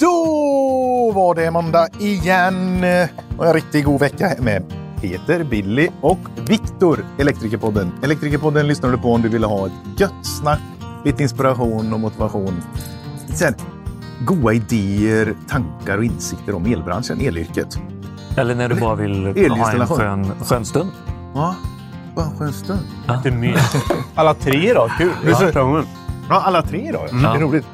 Då var det måndag igen och en riktigt god vecka med Peter, Billy och Viktor, Elektrikerpodden. Elektrikerpodden lyssnar du på om du vill ha ett gött snack, lite inspiration och motivation. Sen, goda idéer, tankar och insikter om elbranschen, elyrket. Eller när du bara vill ha en Elinstallation. skön, skön stund. Ja, bara en skön stund. Mys. Alla tre då, kul. Ja. Ja. Ja, alla tre då. Det är roligt.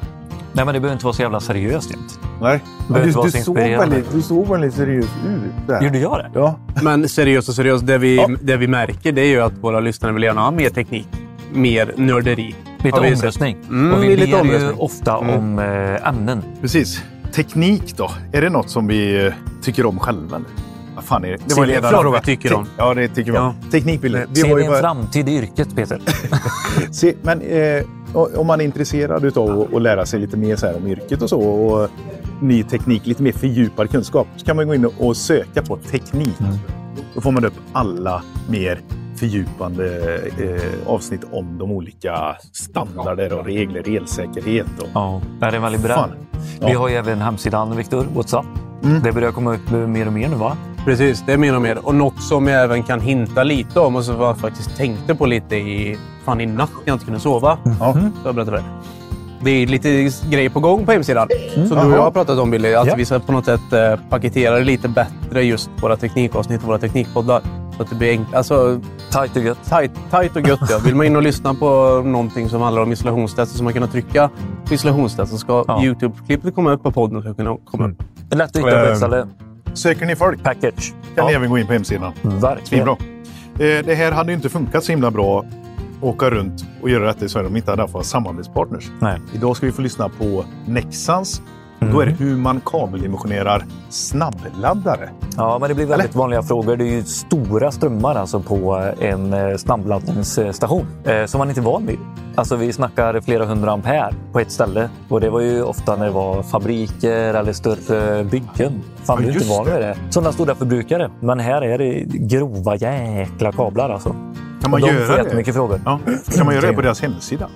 Nej, men det behöver inte vara så jävla seriöst jämt. Nej. behöver Du, du, så såg väldigt, du såg väldigt seriös ut. Där. Gjorde jag det? Ja. Men seriöst och seriöst, det vi, Ja. det vi märker det är ju att våra lyssnare vill gärna ha mer teknik. Mer nörderi. Lite omröstning. Mm, och vi lite ber ju ofta Mm. om eh, ämnen. Precis. Teknik då? Är det något som vi eh, tycker om själva? Eller? Vad fan är det? Det var fråga. vi tycker om? Ja, det tycker vi om. Teknik vill vi Ser ni en bara- framtid i yrket, Peter? Se, men eh, om man är intresserad av att, lära sig lite mer så här om yrket och så och ny teknik, lite mer fördjupad kunskap, så kan man gå in och söka på teknik. Då får man upp alla mer fördjupande eh, avsnitt om de olika standarder och regler, elsäkerhet och Ja, det är väldigt bra. Fan. Vi Ja. har ju även hemsidan, Viktor, WhatsApp. Mm. Det börjar komma upp mer och mer nu, va? Precis, det är mer och mer. Och något som jag även kan hinta lite om och som jag faktiskt tänkte på lite i, fan, i natt när jag inte kunde sova. Ja. Så jag berättar för dig. Det är lite grejer på gång på hemsidan. Som du och jag har pratat om Billy. Att Ja. vi ska på något sätt eh, paketera det lite bättre just våra teknikavsnitt och våra teknikpoddar. Så att det blir enk- alltså, Tajt och gött. tight, tight och gött. Ja. Vill man in och lyssna på någonting som handlar om isolationstest så ska man kunna trycka på isolationstest så ska Ja. Youtube-klippet komma upp på podden. Så kunna komma upp. Det är lätt att hitta på ett ställe. Söker ni folk Package. kan ni även gå in på hemsidan. verkligen. Svinbra. Eh, det här hade ju inte funkat så himla bra åka runt och göra detta i Sverige om vi inte hade haft samarbetspartners. Nej. Idag ska vi få lyssna på Nexans. Då är det hur man kabeldimensionerar snabbladdare. Ja, men det blir väldigt vanliga frågor. Det är ju stora strömmar alltså på en eh, snabbladdningsstation eh, som man inte är van vid. Alltså vi snackar flera hundra ampere på ett ställe och det var ju ofta när det var fabriker eller större byggen. Fan, Ja, du är inte van vid det. Sådana stora förbrukare. Men här är det grova jäkla kablar alltså. Kan man De får göra det? jättemycket frågor. Ja. Kan man göra det på deras hemsida?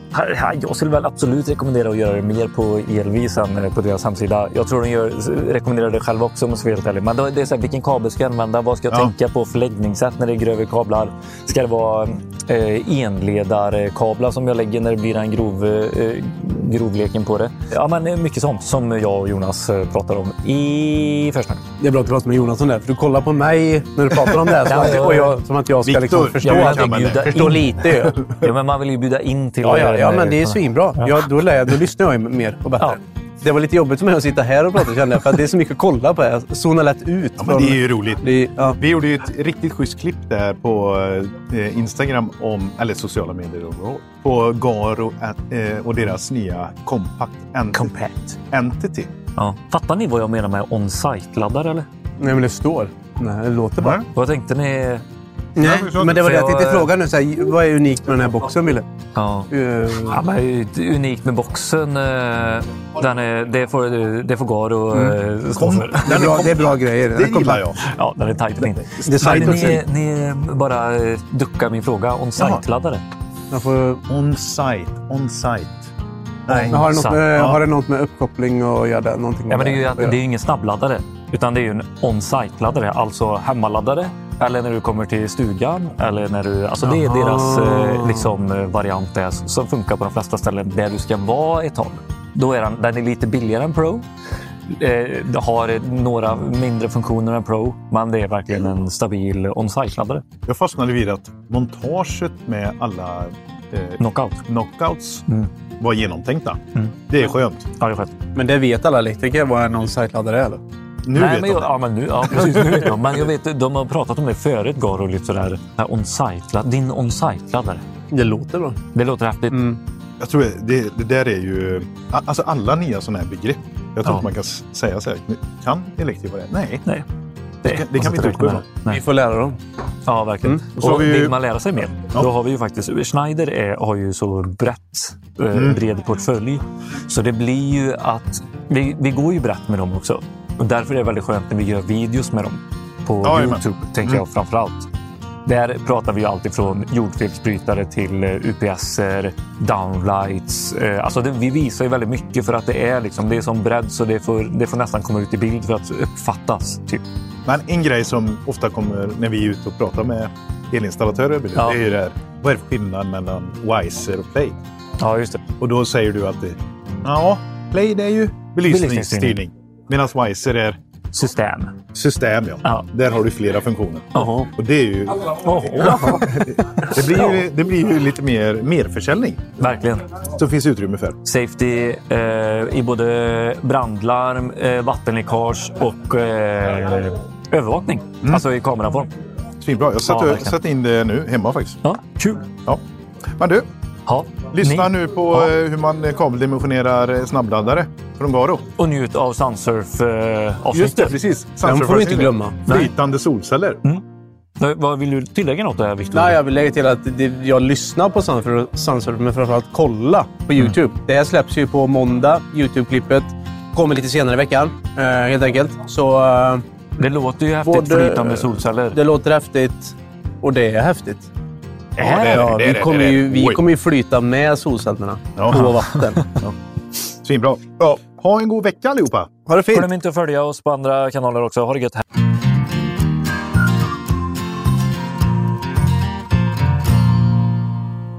Jag skulle väl absolut rekommendera att göra det mer på Elvis än eh, på deras hemsida. Jag tror de gör, rekommenderar det själva också om jag ska vara helt ärlig. Men det är så här, vilken kabel ska jag använda? Vad ska jag Ja. tänka på förläggningssätt när det är grövre kablar? Ska det vara eh, enledarkablar som jag lägger när det blir den grov, eh, grovleken på det? Ja, men mycket sånt som jag och Jonas eh, pratar om i försnack. Det är bra att du pratar med Jonas om det. För du kollar på mig när du pratar om det. Som, Ja, att, ja, och ja. jag, som att jag ska liksom förstå, jag vill förstå in. lite. Ja, men man vill ju bjuda in till... Ja, ja, ja, men det är svinbra. Ja, då, lär jag, då lyssnar jag mer och bättre. Ja. Det var lite jobbigt för mig att sitta här och prata kände jag. För att det är så mycket att kolla på. Jag zonar lätt ut. Ja, men det är ju roligt. Det ja. Vi gjorde ju ett riktigt schysst klipp där på eh, Instagram, om, eller sociala medier, overall, på Garo eh, och deras nya Compact Entity. Compact. Entity. Ja. Fattar ni vad jag menar med on-site-laddare eller? Nej, men det står. Nej, det låter bara. Vad tänkte ni? Nej, men det var det jag tänkte fråga nu. Så här, vad är unikt med den här boxen, Wille? Ja. Uh, Ja, men det är unikt med boxen. eh, Den är, det, får, det får Garo mm. stå för. det, är bra, det är bra grejer. Det gillar jag. Ja, den är tajt. Det är ni, ni bara eh, duckar min fråga. On-site-laddare. Får, On-site. On-site. Nej. men har, det något med, Ja. har det något med uppkoppling och göra det? Någonting Ja, men det är ju det är ju ingen snabbladdare. Utan det är ju en on-site-laddare. Alltså hemmaladdare. Eller när du kommer till stugan. Eller när du, alltså det är deras eh, liksom, eh, variant där, som funkar på de flesta ställen där du ska vara ett tag. Då är den, den är lite billigare än Pro. Eh, det har några mindre funktioner än Pro, men det är verkligen en stabil on-site-laddare. Jag fastnade vid att montaget med alla eh, Knockout. knockouts Mm. var genomtänkta. Mm. Det är skönt. Ja, det är skönt. Men det vet alla elektriker vad en on-site-laddare är? Eller? Nu Nej, vet men jag ja, men nu, ja, precis, nu vet jag. Men jag vet, de har pratat om det förut, Garo, lite sådär. det On-site, din on-site-laddare. Det låter bra. Det låter häftigt. Mm. Jag tror det, det där är ju... Alltså alla nya sådana här begrepp. Jag tror Ja. inte man kan säga så här. Kan elektriker vad det? Nej. Nej. Det kan- det kan vi inte utgå ifrån. Vi får lära dem. Ja, verkligen. Mm. Och Och vi ju- vill man lära sig mer, Ja. då har vi ju faktiskt... Schneider är, har ju så brett, eh, Mm. bred portfölj. Så det blir ju att... Vi, vi går ju brett med dem också. Och därför är det väldigt skönt när vi gör videos med dem. På Ja. Youtube, tänker Mm. jag framför allt. Där pratar vi allt ifrån jordfelsbrytare till eh, UPS, downlights. Eh, alltså det, vi visar ju väldigt mycket för att det är, liksom, det är som bredd så det får, det får nästan komma ut i bild för att uppfattas. Typ. Men en grej som ofta kommer när vi är ute och pratar med elinstallatörer, ja. det är ju det här, vad är det för skillnad mellan Wiser och Play? Ja, just det. Och då säger du att det, ja, Play det är ju belysningsstyrning. Medan Wiser är System. System, ja. ja. Där har du flera funktioner. Aha. Och det är ju... det, blir ju det blir ju lite mer merförsäljning. Verkligen. Så finns utrymme för. Safety eh, i både brandlarm, eh, vattenläckage och eh, övervakning. Mm. Alltså i kameraform. Svinbra. Jag satte, ja, satt in det nu hemma faktiskt. Ja, kul. Ja. Men du, Ja. Lyssna Ni... nu på ja. Eh, hur man kabeldimensionerar eh, snabbladdare från Garo. Och njut av Sunsurf-avsnittet. Eh, Just det, precis. Den får vi inte glömma. Flytande solceller. Mm. Vad Vill du tillägga något där, Victor? Nej, jag vill lägga till att jag lyssnar på Sunsurf, men framförallt kolla på mm. YouTube. Mm. Det här släpps ju på måndag, YouTube-klippet. Kommer lite senare i veckan, eh, helt enkelt. Så, eh, det låter ju häftigt, både, flytande solceller. Det låter häftigt och det är häftigt. Ja, det, ja, det, vi, kommer ju, vi kommer ju flyta med solcellerna ja. på vatten. Ja. Svinbra. Ja. Ha en god vecka allihopa. Ha det fint. Glöm inte att följa oss på andra kanaler också. Ha det gött.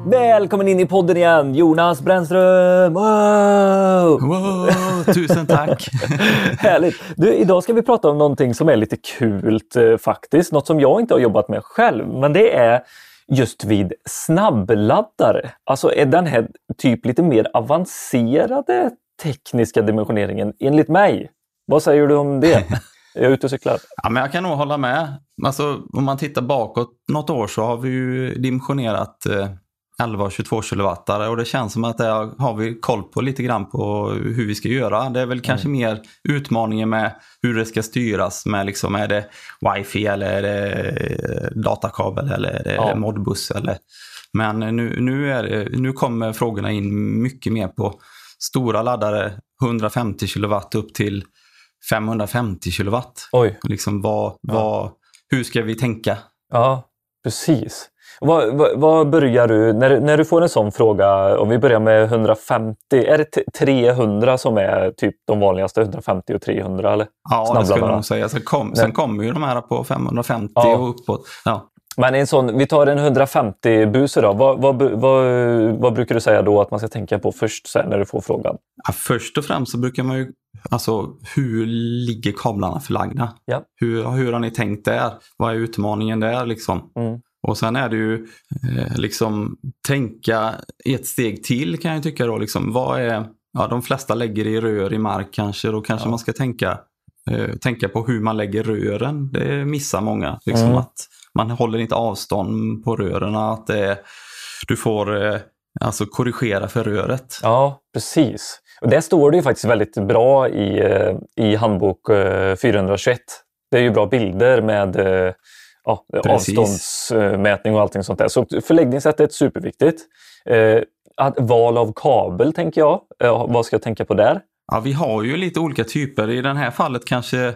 Välkommen in i podden igen, Jonas Brännström! Wow! wow tusen tack! Härligt! Du, idag ska vi prata om någonting som är lite kul eh, faktiskt. Något som jag inte har jobbat med själv, men det är just vid snabbladdare. Alltså är den här typ lite mer avancerade tekniska dimensioneringen enligt mig. Vad säger du om det? Är jag ute och cyklar? Ja, men jag kan nog hålla med. Alltså, om man tittar bakåt något år så har vi ju dimensionerat eh, 11 och 22 kilowattare och det känns som att det har vi koll på lite grann på hur vi ska göra. Det är väl kanske mm. mer utmaningen med hur det ska styras med liksom, är det wifi eller är det datakabel eller är det ja. modbus eller men nu, nu, är nu kommer frågorna in mycket mer på stora laddare, 150 kilowatt upp till 550 kilowatt. Oj. Liksom vad, vad, hur ska vi tänka? Ja, precis. Vad, vad, vad, börjar du, när, när du får en sån fråga, om vi börjar med 150, är det 300 som är typ de vanligaste, 150 och 300 eller? Ja, det skulle jag nog säga. Sen, kom, sen kommer ju de här på 550 ja. och uppåt. Ja. Men en sån, vi tar en 150-buse då. Vad, vad, vad, vad, brukar du säga då att man ska tänka på först sen när du får frågan? Ja, först och främst så brukar man ju, alltså hur ligger kablarna förlagda? Ja. Hur, hur har ni tänkt där? Vad är utmaningen där liksom? Mm. Och sen är det ju eh, liksom tänka ett steg till kan jag tycka då. Liksom, vad är, ja, de flesta lägger i rör i mark kanske. Då kanske ja. man ska tänka, eh, tänka på hur man lägger rören. Det missar många. Liksom, mm. att Man håller inte avstånd på rören. Att det, du får eh, alltså korrigera för röret. Ja, precis. Och det står det ju faktiskt väldigt bra i, eh, i handbok 421. Eh, det är ju bra bilder med ja, avståndsmätning och allting sånt där. Så förläggningssätt är superviktigt. Eh, att, val av kabel tänker jag. Eh, vad ska jag tänka på där? Ja, vi har ju lite olika typer. I det här fallet kanske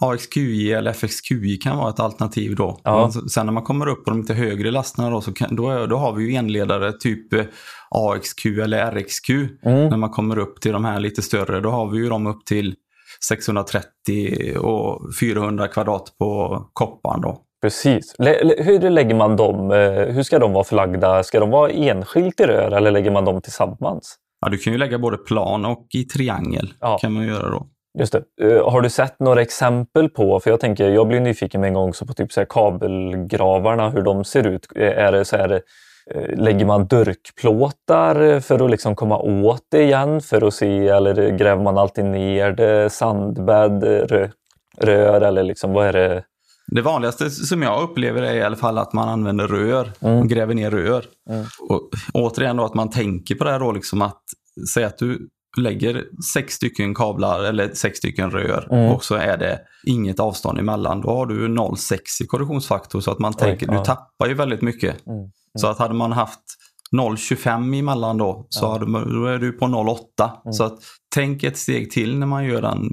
AXQI eller FXQI kan vara ett alternativ då. Ja. Sen när man kommer upp på de lite högre lasterna då, så kan, då, då har vi ju enledare typ eh, AXQ eller RXQ. Mm. När man kommer upp till de här lite större, då har vi ju dem upp till 630 och 400 kvadrat på kopparn då. Precis. Hur lägger man dem? Eh, hur ska de vara förlagda? Ska de vara enskilt i rör eller lägger man dem tillsammans? Ja, du kan ju lägga både plan och i triangel. Ja. kan man göra då. Just det. Eh, har du sett några exempel på, för jag tänker, jag blir nyfiken med en gång också på typ så här kabelgravarna, hur de ser ut. Eh, är det så här, lägger man durkplåtar för att liksom komma åt det igen för att se, eller gräver man alltid ner det, sandbädd, rör eller liksom, vad är det? Det vanligaste som jag upplever är i alla fall att man använder rör mm. och gräver ner rör. Mm. Och återigen då att man tänker på det här då liksom att säga att du lägger sex stycken kablar eller sex stycken rör mm. och så är det inget avstånd emellan. Då har du 0,6 i korrosionsfaktor så att man tänker, du tappar ju väldigt mycket. Mm. Mm. Så att hade man haft 0,25 emellan då, så ja. hade, då är du på 0,8. Mm. Så att tänk ett steg till när man gör den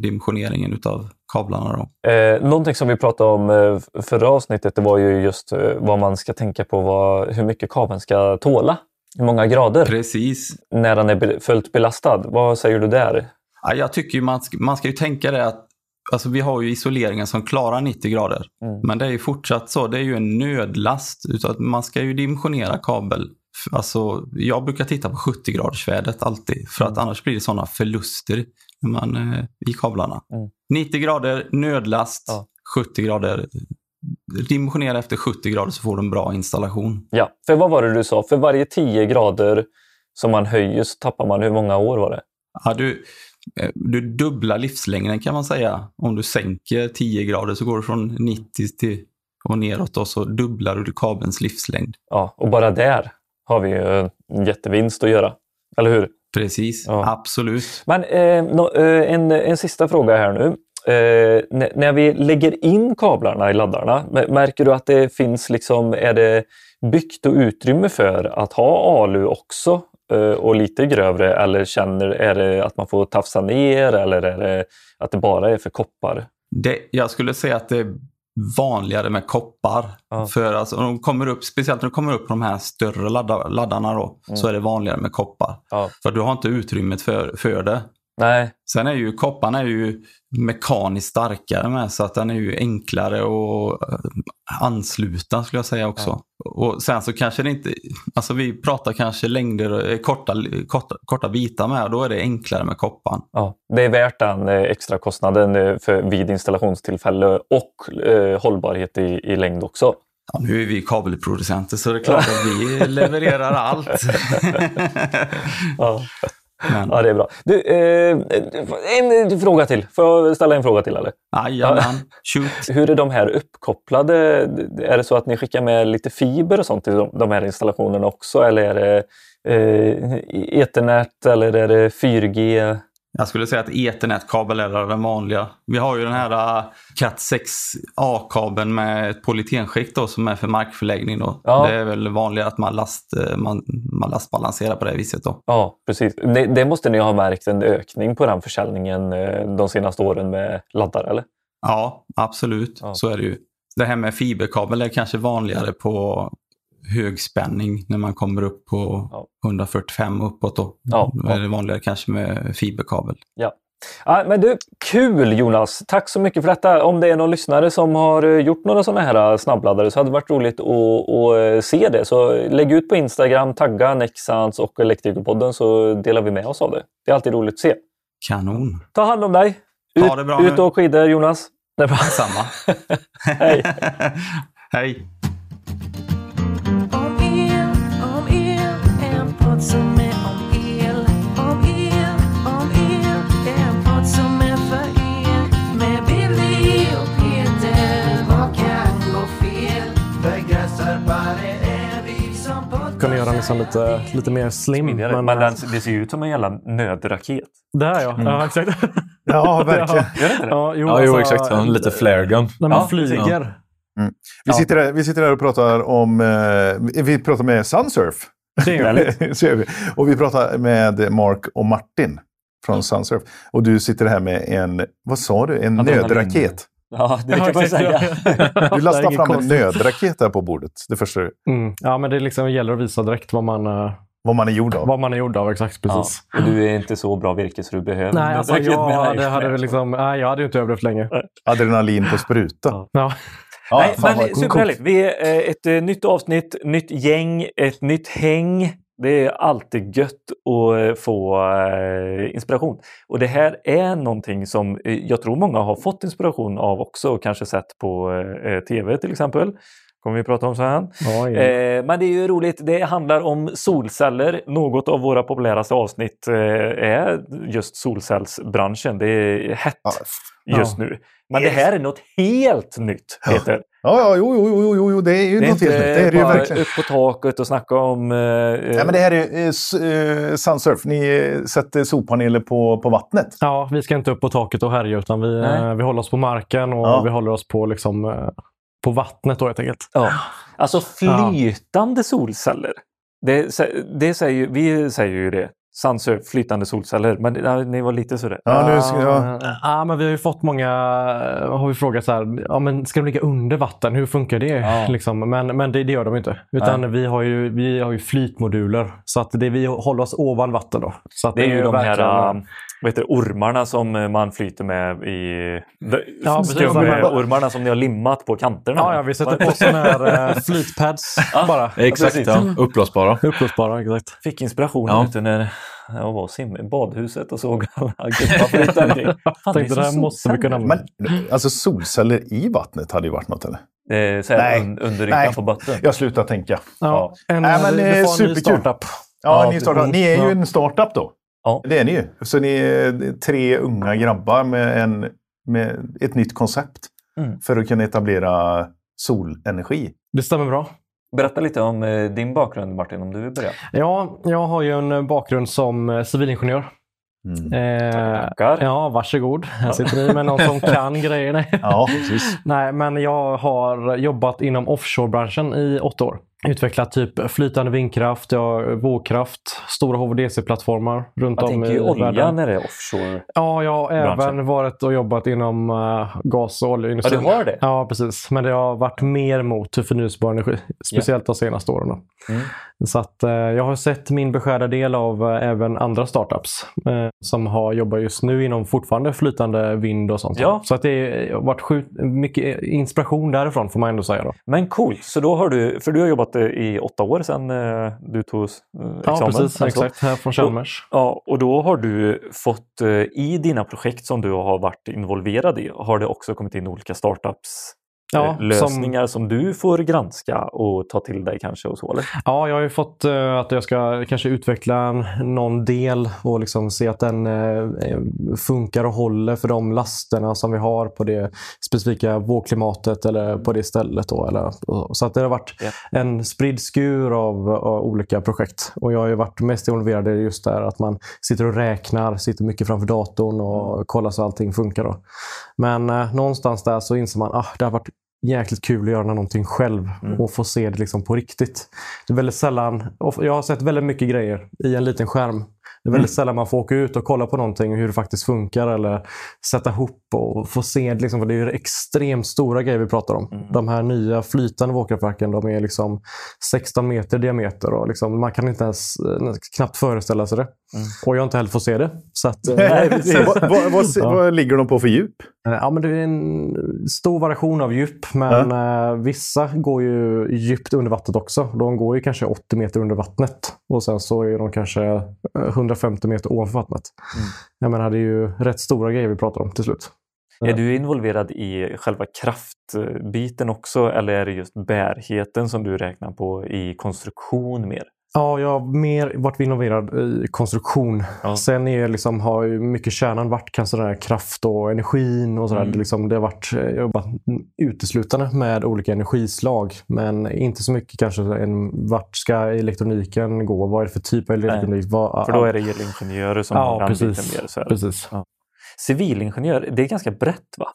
dimensioneringen utav kablarna. Då. Eh, någonting som vi pratade om eh, förra avsnittet det var ju just eh, vad man ska tänka på, vad, hur mycket kabeln ska tåla. Hur många grader Precis. när den är fullt belastad. Vad säger du där? Ja, jag tycker man ska, man ska ju tänka det att alltså vi har ju isoleringen som klarar 90 grader. Mm. Men det är ju fortsatt så, det är ju en nödlast. Utan att man ska ju dimensionera kabel. Alltså, jag brukar titta på 70 graders vädret alltid. För att Mm. annars blir det sådana förluster när man, eh, i kablarna. Mm. 90 grader, nödlast. Ja. 70 grader. Dimensionera efter 70 grader så får du en bra installation. Ja, för vad var det du sa? För varje 10 grader som man höjer så tappar man hur många år var det? Ja, du, eh, du dubblar livslängden kan man säga. Om du sänker 10 grader så går du från 90 till och neråt och så dubblar du kabelns livslängd. Ja, och bara där har vi ju en jättevinst att göra. Eller hur? Precis, Ja. absolut. Men eh, nå- eh, en, en sista fråga här nu. Eh, när vi lägger in kablarna i laddarna, märker du att det finns liksom, är det byggt och utrymme för att ha alu också eh, och lite grövre eller känner, är det att man får tafsa ner eller är det att det bara är för koppar? Det, jag skulle säga att det vanligare med koppar. Ja. För alltså, de kommer upp, speciellt när de kommer upp på de här större ladda, laddarna då, Mm. så är det vanligare med koppar. Ja. För du har inte utrymmet för, för det. Nej, Sen är ju kopparna är ju mekaniskt starkare med så att den är ju enklare att eh, ansluta skulle jag säga också. Och sen så kanske det inte, alltså vi pratar kanske längder, eh, korta, korta, korta bitar med och då är det enklare med koppan. ja. det är värt den eh, extra kostnaden för, vid installationstillfälle och eh, hållbarhet i, i längd också. Ja, nu är vi kabelproducenter så det är klart att vi levererar allt. Ja. Men, Ja, det är bra. Du, eh, en fråga till. Får jag ställa en fråga till? Eller? jajamän, shoot. Hur är de här uppkopplade? Är det så att ni skickar med lite fiber och sånt till de, här installationerna också? Eller är det eh, Ethernet eller är det 4G? Jag skulle säga att ethernetkabel är den vanliga. Vi har ju den här uh, Cat 6A-kabeln med ett polytenskikt då, som är för markförläggning. Då. Ja. Det är väl vanligare att man, last, eh, man, man lastbalanserar på det viset. Då. Ja, precis. Det, det måste ni ha märkt en ökning på den försäljningen eh, de senaste åren med laddare, eller? Ja, absolut. Ja. Så är det ju. Det här med fiberkabel är kanske vanligare på hög spänning när man kommer upp på Ja. 145 uppåt. Då. Ja, då är det vanligare kanske med fiberkabel. Ja. Ja, men du, kul Jonas! Tack så mycket för detta. Om det är någon lyssnare som har eh, gjort några sådana här eh, snabbladdare så hade det varit roligt att, att eh, se det. Så lägg ut på Instagram, tagga Nexans och Elektrikerpodden så delar vi med oss av det. Det är alltid roligt att se. Kanon. Ta hand om dig! Ut, ut och skidor Jonas! Det är bra. Samma. Hej. Hej! Podd som är om el. Om el, om el, en podd som är för er. Med Billy och Peter, vad kan gå fel? Begränsarbare är vi som poddar. kunna göra den liksom lite, lite mer slim. Men, Men, den, det ser ju ut som en jävla nödraket. Där ja, ja exakt. Ja, verkligen. Gör det inte det? ja, jo, Ja, jo alltså, exakt. Ja, lite flare gun. När man Ja, flyger. Vi, sitter här, vi sitter här och pratar om... Eh, vi pratar med Sunsurf. Trevligt. Så gör vi. Och vi pratar med Mark och Martin från Sunsurf. Och du sitter här med en, vad sa du, en Adrenalin. nödraket. Ja, det kan man säga. ja. Du Det lastar fram en nödraket där på bordet. Det första Mm. Ja, men det liksom gäller att visa direkt vad man, eh, vad man är gjord av. vad man är gjord av. Exakt, Ja, precis. och du är inte så bra virke så du behöver Nej, alltså, jag, dig. hade, liksom, nej, jag hade ju inte överlevt länge. Adrenalin på spruta. Ja. Ja. Nej, men superhärligt. Vi är eh, ett eh, nytt avsnitt, nytt gäng, ett nytt häng. Det är alltid gött att eh, få inspiration. Och det här är någonting som jag tror många har fått inspiration av också och kanske sett på tv till exempel. Kommer vi prata om sen. Ja, ja. Eh, men det är ju roligt. Det handlar om solceller. Något av våra populäraste avsnitt eh, är just solcellsbranschen. Det är hett Ja. just nu. Men det här är något helt nytt, Peter. Ja, ja, jo, jo, jo, jo, jo, det är ju Det är något helt nytt. Det är det ju bara verkligen. upp på taket och snacka om... Eh, Ja, men det här är eh, eh, Sunsurf. Ni eh, sätter solpaneler på, på vattnet. ja, vi ska inte upp på taket och härja utan vi, Nej. eh, vi håller oss på marken och Ja. vi håller oss på, liksom, eh, på vattnet då helt enkelt. ja. Alltså flytande solceller. Det, det säger, vi säger ju det. Sunsurf, flytande solceller. Men ja, ni var lite sådär. Ja, nu ska jag... Ja, men vi har ju fått många, har vi frågat så här, ja, men ska de ligga under vatten? Hur funkar det? Ja. Liksom, men men det, det gör de inte. Utan vi har, ju, vi har ju flytmoduler. Så att det, vi håller oss ovan vatten då. Så att Det är ju de här verkligen- äh, vad heter det, ormarna som eh, man flyter med i... Ja, precis. Skumormarna som ni har limmat på kanterna. Ja, ja, vi sätter på sådana här uh, flytpads bara. Exakt, precis. ja. uppblåsbara. Uppblåsbara, exakt. Fick inspiration Ja. ute när jag var sim i badhuset och såg alla gubbar flyta omkring. Fan, Tänkte det är här så måste vi kunna använda. Men alltså solceller i vattnet hade ju varit något eller? Eh, Nej. un, under Nej. ytan på botten. Jag slutar tänka. Ja, en, Nej, men är vi får en ny superkul. startup. Ja, Ja, ni, startar, ni är ju ja. en startup då. Ja. Det är ni ju. Så ni är tre unga grabbar med, en, med ett nytt koncept Mm. för att kunna etablera solenergi. Det stämmer bra. Berätta lite om eh, din bakgrund Martin, om du vill börja. Ja, jag har ju en bakgrund som eh, civilingenjör. Eh, Tackar. ja, varsågod. Här sitter ni med någon som kan grejerna. Ja, precis. Nej, men jag har jobbat inom offshorebranschen i åtta år. Utvecklat typ flytande vindkraft, ja, vågkraft, stora HVDC-plattformar runt om i olja världen. när det är offshore. Ja, jag har även varit och jobbat inom uh, gas och Ja, oljeindustrin. du har det? Ja, precis. Men det har varit mer mot förnyelsebar energi. Speciellt de senaste åren. Mm. Så att, eh, jag har sett min beskärda del av eh, även andra startups eh, som har jobbat just nu inom fortfarande flytande vind och sånt. Ja. Så att det har varit sjukt mycket inspiration därifrån får man ändå säga. Då. Men coolt, så då har du, för du har jobbat i åtta år sedan du tog examen. Ja, precis. Exakt. Här från Chalmers. Ja, och då har du fått i dina projekt som du har varit involverad i, har det också kommit in olika startups Ja, eh, lösningar som... du får granska och ta till dig kanske och så eller? Ja, jag har ju fått eh, att jag ska kanske utveckla någon del och liksom se att den eh, funkar och håller för de lasterna som vi har på det specifika vågklimatet eller på det stället. Då, eller, så att det har varit Ja. en spridd skur av, av olika projekt. Och jag har ju varit mest involverad i just där att man sitter och räknar, sitter mycket framför datorn och kollar så allting funkar. Då. Men eh, någonstans där så inser man att ah, det har varit jäkligt kul att göra någonting själv och få se det liksom på riktigt. Det är väldigt sällan, och jag har sett väldigt mycket grejer i en liten skärm. Det är väldigt sällan man får åka ut och kolla på någonting och hur det faktiskt funkar eller sätta ihop och få se. det Liksom, för det är ju extremt stora grejer vi pratar om. De här nya flytande vågkraftverken de är liksom 16 meter i diameter och liksom, man kan inte ens eh, knappt föreställa sig det. Och jag har inte heller fått se det. Så att, eh, vad, vad, vad, vad ligger de på för djup? Eh, Ja, men det är en stor variation av djup, men eh, vissa går ju djupt under vattnet också. De går ju kanske 80 meter under vattnet och sen så är de kanske eh, 150 meter ovanför vattnet. Jag menar, det är ju rätt stora grejer vi pratar om till slut. Är du involverad i själva kraftbiten också eller är det just bärheten som du räknar på i konstruktion mer? Ja, jag har mer varit involverad i konstruktion. Ja. Sen är liksom, har ju mycket kärnan varit kanske den här kraft och energin. och sådär. Mm. Det, liksom, det har varit, jag har jobbat uteslutande med olika energislag. Men inte så mycket kanske en, vart ska elektroniken gå? Vad är det för typ av elektronik? Vad, För då är det elingenjörer som har Ja, biten precis. mer. Så här. precis. Civilingenjör, det är ganska brett va?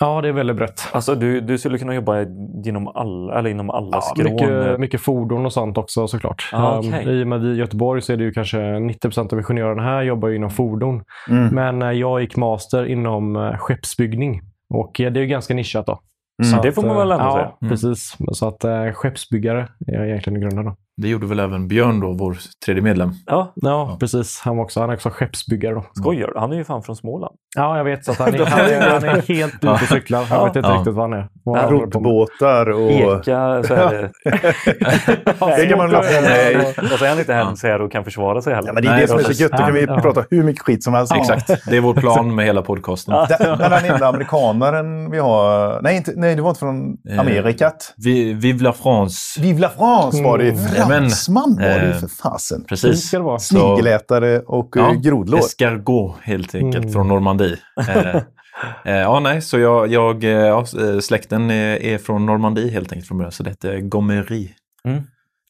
Ja, det är väldigt brett. Alltså du, du skulle kunna jobba genom alla, eller inom alla Ja, skrån. mycket, mycket fordon och sånt också såklart. Ah, Um, okej. I och med vi i Göteborg så är det ju kanske 90% av ingenjörerna här jobbar ju inom fordon. Mm. Men eh, jag gick master inom eh, skeppsbyggning. Och eh, det är ju ganska nischat då. Mm. Så Det får man väl ändå ja, säga. Mm. precis. Så att eh, skeppsbyggare är egentligen i grunden. Då. Det gjorde väl även Björn då, vår tredje medlem. Ja, Ja, precis. Han, var också, han är också skeppsbyggare. Då. skojar du? Han är ju fan från Småland. Ja, jag vet. Så att han, är, han, är, han är helt ute och cyklar. Han Ja. vet inte Ja. riktigt vad han är. Med. Roddbåtar och... Eka, så är det. Det kan man lappa med. Och så är han inte ens här och kan försvara sig heller. Ja, men det är Nej, det som är så gött. Då kan vi Ja. prata hur mycket skit som helst. Exakt, det är vår plan med hela podcasten. Den, den enda amerikanaren vi har... Nej, inte, nej det var inte från Eh, Amerikat. Vi, vive la France! Vive la France var det. Jajamän. Fransman var det ju Eh, för fasen. Precis. ska det vara. Så- Snigelätare och Ja, ja, grodlår. Escargot helt enkelt Mm. från Normandie. Eh, eh, ja, nej, så jag, jag eh, ja, eh, släkten är, från Normandie helt enkelt från början. Så det heter Gomery. Mm.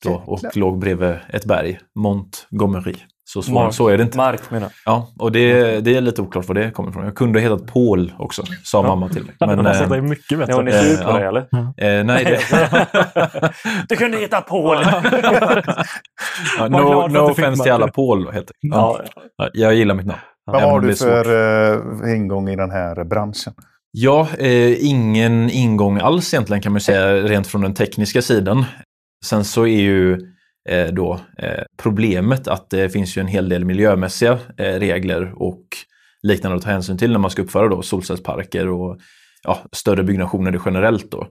Då, och låg bredvid ett berg, Mont Så, svår, så är det inte. Mark menar Ja, och det, det är lite oklart var det kommer ifrån. Jag kunde ha hetat Paul också, sa mamma till mig. Men, alltså, eh, det är mycket bättre. Ja, ni är sur på Ja. det eller? eh, nej, det, Du kunde heta Paul! ja, no, no offense till alla Paul, helt enkelt. Ja. Ja, Jag gillar mitt namn. Vad har du är för eh, ingång i den här branschen? Ja, eh, ingen ingång alls egentligen kan man säga, rent från den tekniska sidan. Sen så är ju eh, då eh, problemet att det finns ju en hel del miljömässiga eh, regler och liknande att ta hänsyn till när man ska uppföra då solcellsparker och ja, större byggnationer generellt. Då.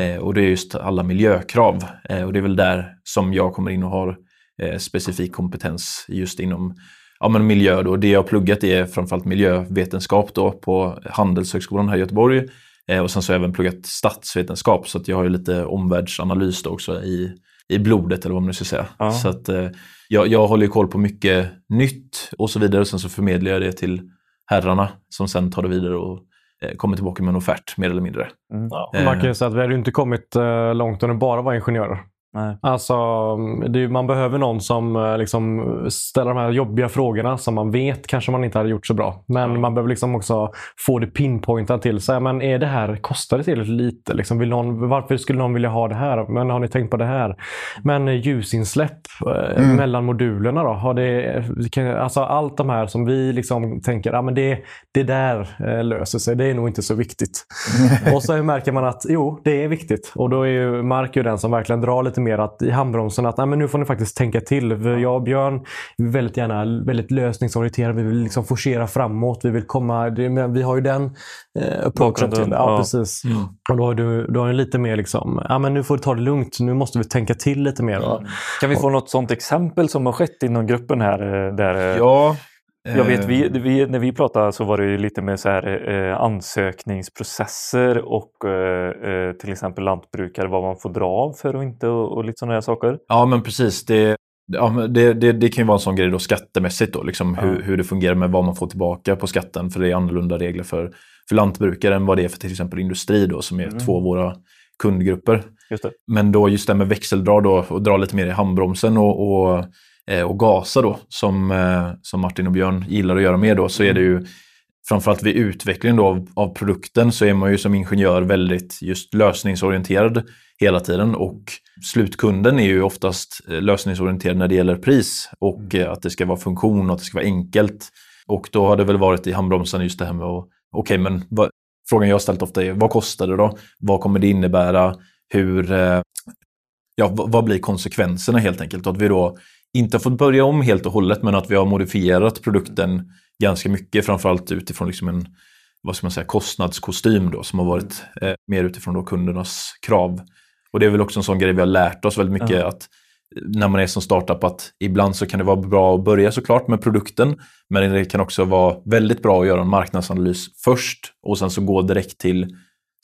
Eh, och det är just alla miljökrav. Eh, och det är väl där som jag kommer in och har eh, specifik kompetens just inom ja, men miljö. Då. Det jag har pluggat är framförallt miljövetenskap då på Handelshögskolan här i Göteborg. Eh, och sen så har jag även pluggat statsvetenskap så att jag har ju lite omvärldsanalys då också i, i blodet eller vad man nu ska säga. Ja. Så att eh, jag, jag håller ju koll på mycket nytt och så vidare och sen så förmedlar jag det till herrarna som sen tar det vidare och eh, kommer tillbaka med en offert mer eller mindre. Ja, Man kan ju säga att vi hade inte kommit eh, långt om det bara var ingenjörer. Nej. Alltså, det man behöver någon som eh, liksom ställer de här jobbiga frågorna som man vet kanske man inte hade gjort så bra. Men man behöver liksom också få det pinpointat till sig. Men är det här, kostar det tillräckligt lite? Liksom, vill någon, varför skulle någon vilja ha det här? Men har ni tänkt på det här? Men eh, ljusinsläpp eh, mellan modulerna då? Har det, kan, alltså allt de här som vi liksom tänker, ah, men det, det där löser sig. Det är nog inte så viktigt. och så märker man att jo, det är viktigt. Och då är ju Mark ju den som verkligen drar lite mer att, i handbromsen att Nej, men nu får ni faktiskt tänka till. För Jag och Björn är väldigt gärna väldigt lösningsorienterade. Vi vill liksom forcera framåt. Vi vill komma... Det, vi har ju den eh, approachen till. Ja, ja. precis. Och då har du, du har lite mer liksom, ja men nu får du ta det lugnt. Nu måste vi tänka till lite mer. va? Kan vi få något sånt exempel som har skett inom gruppen här? eh, Där, eh, Ja, Jag vet, eh, vi, vi, när vi pratade så var det ju lite med så här, eh, ansökningsprocesser och eh, eh, till exempel lantbrukare, vad man får dra av för och inte och, och lite sådana här saker. Ja, men precis. Det, ja, men det, det, det kan ju vara en sån grej då skattemässigt då, liksom hur, hur det fungerar med vad man får tillbaka på skatten. För det är annorlunda regler för, för lantbrukare än vad det är för till exempel industri då, som är två av våra kundgrupper. Men då just det med växeldrag då, och dra lite mer i handbromsen och, och, och gasa då, som, eh, som Martin och Björn gillar att göra mer då, så är det ju framförallt vid utvecklingen då av, av produkten så är man ju som ingenjör väldigt just lösningsorienterad hela tiden och slutkunden är ju oftast eh, lösningsorienterad när det gäller pris och eh, att det ska vara funktion och att det ska vara enkelt. Och då har det väl varit i handbromsen just det här med att, okej men vad, frågan jag har ställt ofta är vad kostar det då? Vad kommer det innebära? Hur, eh, ja, vad blir konsekvenserna helt enkelt? Och att vi då inte har fått börja om helt och hållet men att vi har modifierat produkten ganska mycket, framförallt utifrån liksom en vad ska man säga, kostnadskostym då, som har varit eh, mer utifrån då kundernas krav. Och det är väl också en sån grej vi har lärt oss väldigt mycket att när man är som startup att ibland så kan det vara bra att börja såklart med produkten men det kan också vara väldigt bra att göra en marknadsanalys först och sen så gå direkt till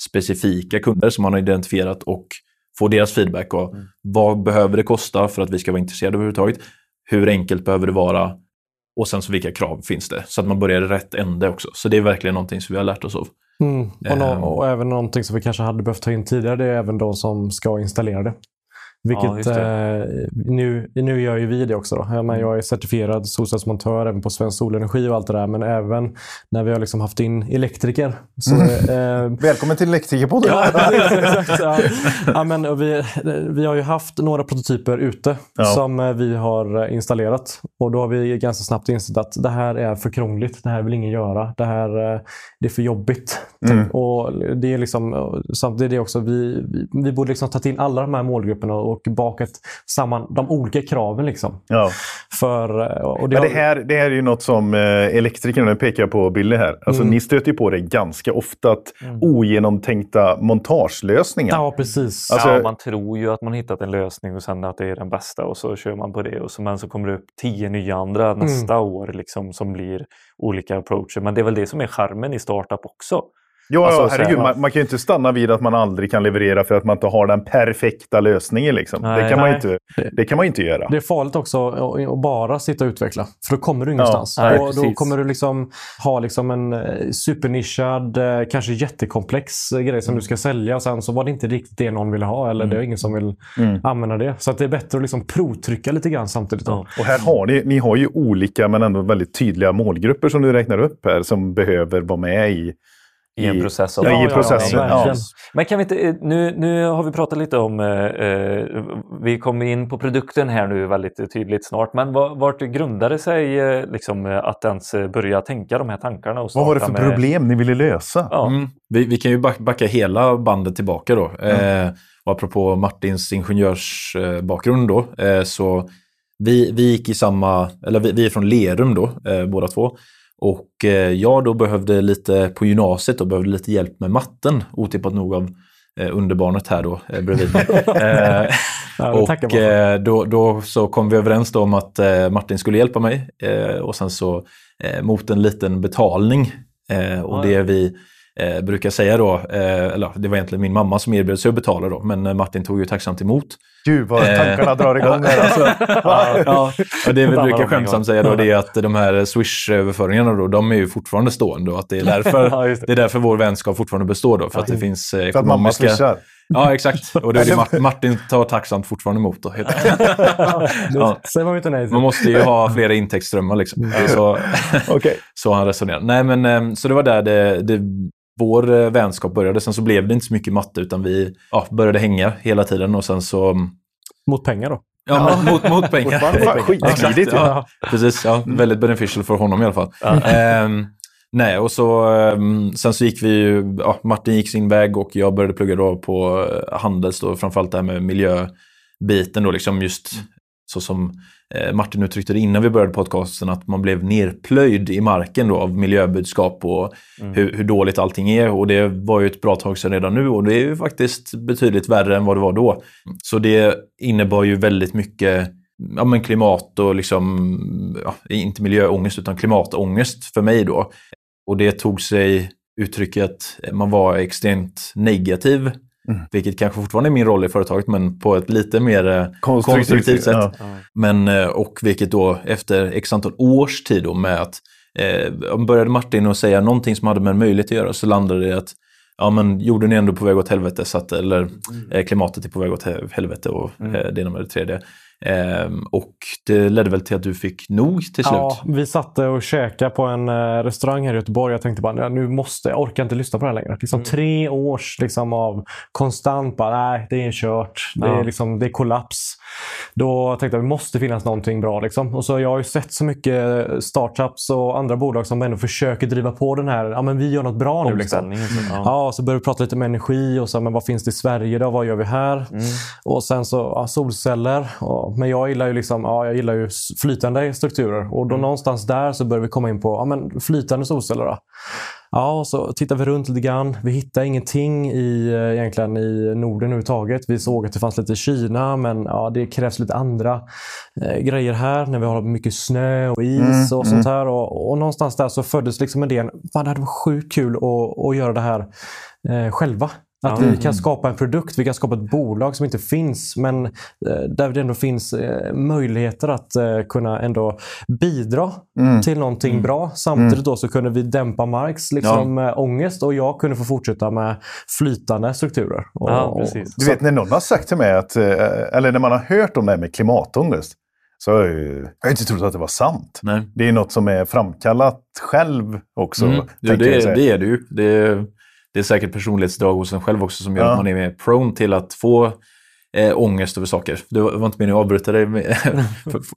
specifika kunder som man har identifierat och få deras feedback. Och Vad behöver det kosta för att vi ska vara intresserade överhuvudtaget? Hur enkelt behöver det vara? Och sen så vilka krav finns det? Så att man börjar i rätt ände också. Så det är verkligen någonting som vi har lärt oss av. Mm. Och, nå- Ehm. och även någonting som vi kanske hade behövt ta in tidigare, det är även de som ska installera det. Ja, Vilket, just eh, nu, nu gör ju vi det också. Då. Ja, men jag är certifierad solcellsmontör även på Svensk Solenergi och allt det där. Men även när vi har liksom haft in elektriker. Så, eh, Välkommen till Elektrikerpodden! Ja, exakt. Ja. Ja, men vi, vi har ju haft några prototyper ute Ja. som eh, vi har installerat. Och då har vi ganska snabbt insett att det här är för krångligt. Det här vill ingen göra. Det här eh, det är för jobbigt. Mm. Och det är liksom, eh, samtidigt är det också, vi, vi, vi borde liksom ta in alla de här målgrupperna och bakat samman de olika kraven. Liksom. Ja. För, och det, Men det har- här, det här är ju något som eh, elektrikerna, nu pekar jag på Billy här, alltså Mm. ni stöter ju på det ganska ofta, att ogenomtänkta montagelösningar. Ja, precis. Alltså- ja, man tror ju att man hittat en lösning och sen att det är den bästa och så kör man på det och så, men så kommer det upp tio nya andra nästa år liksom, som blir olika approacher. Men det är väl det som är charmen i startup också. Ja, Alltså, ja här, herregud. ja. Man, man kan ju inte stanna vid att man aldrig kan leverera för att man inte har den perfekta lösningen. Liksom. Nej. det, kan man Nej. inte, det kan man ju inte göra. Det är farligt också att bara sitta och utveckla. För då kommer du ingenstans. nej, och då precis. kommer du liksom ha liksom en eh, supernischad, eh, kanske jättekomplex eh, grej som du ska sälja. Och sen så var det inte riktigt det någon ville ha. Eller det är ingen som vill Mm. använda det. Så att det är bättre att liksom provtrycka lite grann samtidigt. Då. Och här har ni, ni har ju olika men ändå väldigt tydliga målgrupper som du räknar upp här som behöver vara med i, I en process. av- Ja, i processen. ja, Ja. Men kan vi inte, eh, nu, nu har vi pratat lite om, eh, eh, vi kommer in på produkten här nu väldigt tydligt snart, men var, vart grundade sig eh, liksom, att ens börja tänka de här tankarna? Och Vad var det för med- problem ni ville lösa? Ja. Mm. Vi, vi kan ju back- backa hela bandet tillbaka då. Eh, och apropå Martins ingenjörsbakgrund då. Eh, så vi, vi gick i samma, eller vi, vi är från Lerum då, eh, båda två. Och eh, jag då behövde lite, på gymnasiet, då behövde lite hjälp med matten. Otippat nog av eh, underbarnet här då, eh, bredvid mig. och då, då så kom vi överens då om att Martin skulle hjälpa mig. Och sen så mot en liten betalning. Och det vi eh, brukar säga då, eh, eller det var egentligen min mamma som erbjöd sig att betala då, men eh, Martin tog ju tacksamt emot. Gud vad Eh. tankarna drar igång här. Alltså. Ja, och det vi brukar skämtsamt säga då, det är att de här Swish-överföringarna då, de är ju fortfarande stående och att det är därför, Ja, det. det är därför vår vänskap fortfarande består då, för att det finns eh, För att mamma ekonomiska... swishar. Ja, exakt. Och det är det Mart- Martin tar tacksamt fortfarande emot då. Ja. säger man ju inte nej till. Man måste ju ha flera intäktsströmmar liksom. Så, Okej. så han resonerar. Nej, men så det var där det, det, vår eh, vänskap började. Sen så blev det inte så mycket matte utan vi ja, började hänga hela tiden och sen så... mm, Mot pengar då. Ja, mot, mot, mot pengar. Fan, skitsmidigt Exakt, ju. ja. Precis, ja. Väldigt beneficial för honom i alla fall. Ehm, nej, och så ehm, sen så gick vi ju, ja, Martin gick sin väg och jag började plugga då på eh, Handels då, framförallt det här med miljöbiten då, liksom just så som Martin uttryckte det innan vi började podcasten, att man blev nerplöjd i marken då av miljöbudskap och hur, hur dåligt allting är. Och det var ju ett bra tag sedan redan nu och det är ju faktiskt betydligt värre än vad det var då. Så det innebar ju väldigt mycket ja, men klimat och liksom, ja, inte miljöångest utan klimatångest för mig då. Och det tog sig uttryck i att man var extremt negativ. Vilket kanske fortfarande är min roll i företaget men på ett lite mer eh, konstruktivt sätt. Ja. Men, eh, och vilket då efter x antal års tid då med att eh, började Martin att säga någonting som hade med möjlighet att göra så landade det i att ja, men jorden är ändå på väg åt helvete så att, eller eh, klimatet är på väg åt he- helvete och eh, det ena med det tredje. Ehm, och det ledde väl till att du fick nog till slut. Ja, vi satte och käkade på en eh, restaurang här i Göteborg. Jag tänkte bara, "Nej, nu måste jag orkar inte lyssna på det här längre. Liksom Tre års liksom, av konstant bara, nej, det är kört. Det, Ja. är, liksom, det är kollaps. Då tänkte jag, det måste finnas någonting bra. Liksom. Och så jag har ju sett så mycket startups och andra bolag som ändå försöker driva på den här, ja men vi gör något bra nu. Liksom. Så- Ja. Ja, så började vi prata lite med energi och så, men vad finns det i Sverige då? Vad gör vi här? Mm. Och sen så ja, solceller. Ja, men jag gillar ju liksom, ja, jag gillar ju flytande strukturer. Och då Mm. någonstans där så börjar vi komma in på ja, men flytande solceller. Då. Ja, så tittar vi runt lite grann. Vi hittar ingenting i, eh, egentligen i Norden överhuvudtaget. Vi såg att det fanns lite i Kina, men ja, det krävs lite andra eh, grejer här när vi har mycket snö och is Mm, och sånt här. Och, och någonstans där så föddes liksom idén, fan det hade varit sjukt kul att, att göra det här eh, själva. Att vi kan skapa en produkt, vi kan skapa ett bolag som inte finns men eh, där det ändå finns eh, möjligheter att eh, kunna ändå bidra Mm. till någonting bra. Samtidigt då så kunde vi dämpa Marks liksom, eh, ångest och jag kunde få fortsätta med flytande strukturer. Och, Ja. Du vet när någon har sagt till mig att, eller när man har hört om det här med klimatångest, så har jag, ju- jag har inte trott att det var sant. Nej. Det är något som är framkallat själv också. Mm. Ja, jag det, det är det ju. Det är, det är säkert personlighetsdrag hos en själv också som gör Ja. att man är mer prone till att få eh, ångest över saker. Det var inte meningen att avbryta dig.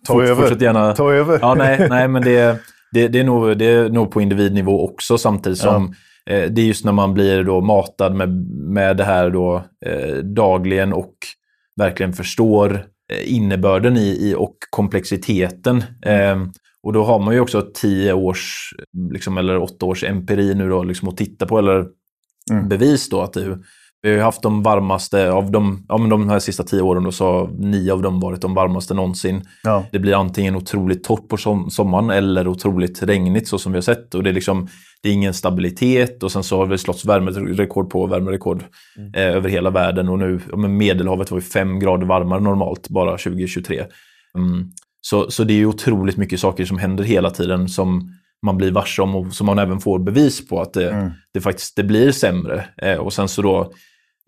Ta över. Fortsätt gärna. Ta över. Ja, nej, nej men det, det, det, är nog, det är nog på individnivå också samtidigt som eh, det är just när man blir då matad med, med det här då, eh, dagligen och verkligen förstår eh, innebörden i, i och komplexiteten. Eh, och då har man ju också tio års, liksom, eller åtta års empiri nu då, liksom, att titta på, eller Mm. bevis då att det Vi har haft de varmaste av de, ja, men de här sista tio åren då, så har nio av dem varit de varmaste någonsin. Ja. Det blir antingen otroligt torrt på som, sommaren eller otroligt regnigt så som vi har sett. Och det, är liksom, det är ingen stabilitet och sen så har det slått värmerekord på värmerekord eh, över hela världen. Och nu, ja, Medelhavet var ju fem grader varmare normalt bara 2023. Mm. Så, så det är ju otroligt mycket saker som händer hela tiden som man blir varse om och som man även får bevis på att det, Mm. det faktiskt det blir sämre. Eh, och sen så då,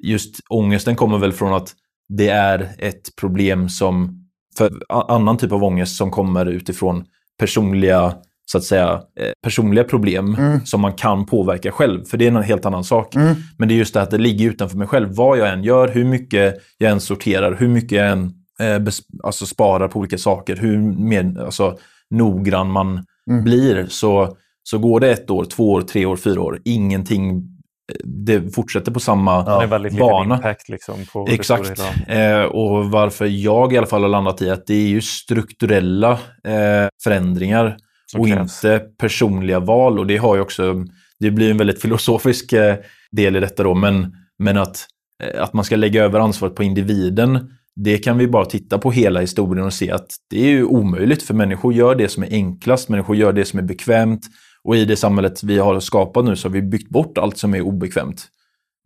just ångesten kommer väl från att det är ett problem som, för annan typ av ångest som kommer utifrån personliga, så att säga, eh, personliga problem Mm. som man kan påverka själv. För det är en helt annan sak. Mm. Men det är just det att det ligger utanför mig själv. Vad jag än gör, hur mycket jag än sorterar, hur mycket jag än eh, alltså sparar på olika saker, hur mer alltså, noggrann man Mm. blir, så, så går det ett år, två år, tre år, fyra år, ingenting, eh, det fortsätter på samma liten bana. impact liksom på Exakt. Eh, och varför jag i alla fall har landat i att det är ju strukturella eh, förändringar Som och krävs. inte personliga val. Och det har ju också, det blir en väldigt filosofisk eh, del i detta då, men, men att, eh, att man ska lägga över ansvaret på individen, det kan vi bara titta på hela historien och se att det är ju omöjligt för människor gör det som är enklast, människor gör det som är bekvämt och i det samhället vi har skapat nu så har vi byggt bort allt som är obekvämt.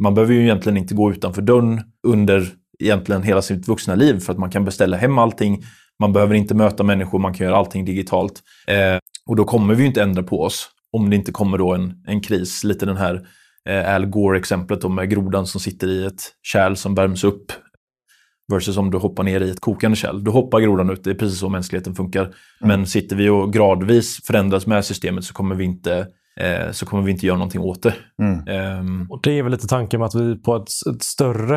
Man behöver ju egentligen inte gå utanför dörren under egentligen hela sitt vuxna liv för att man kan beställa hem allting. Man behöver inte möta människor, man kan göra allting digitalt. Eh, och då kommer vi ju inte ändra på oss om det inte kommer då en, en kris. Lite den här eh, Al Gore-exemplet med grodan som sitter i ett kärl som värms upp versus om du hoppar ner i ett kokande kärl. Då hoppar grodan ut, det är precis så mänskligheten funkar. Men sitter vi och gradvis förändras med systemet så kommer vi inte, eh, så kommer vi inte göra någonting åt det. Mm. Ehm, Och det är väl lite tanken med att vi på ett, ett större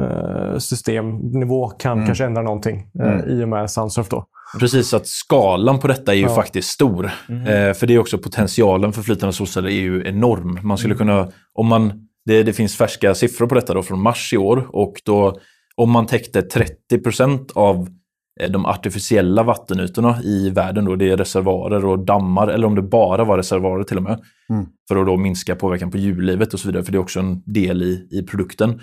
eh, systemnivå kan Mm. kanske ändra någonting eh, Mm. i och med Sunsurf då. Precis, att skalan på detta är ju Ja. faktiskt stor. Eh, för det är också potentialen för flytande solceller är ju enorm. Man skulle kunna, om man, det, det finns färska siffror på detta då från mars i år och då om man täckte 30% av eh, de artificiella vattenytorna i världen, då, det är reservoarer och dammar, eller om det bara var reservoarer till och med, Mm. för att då minska påverkan på djurlivet och så vidare, för det är också en del i, i produkten.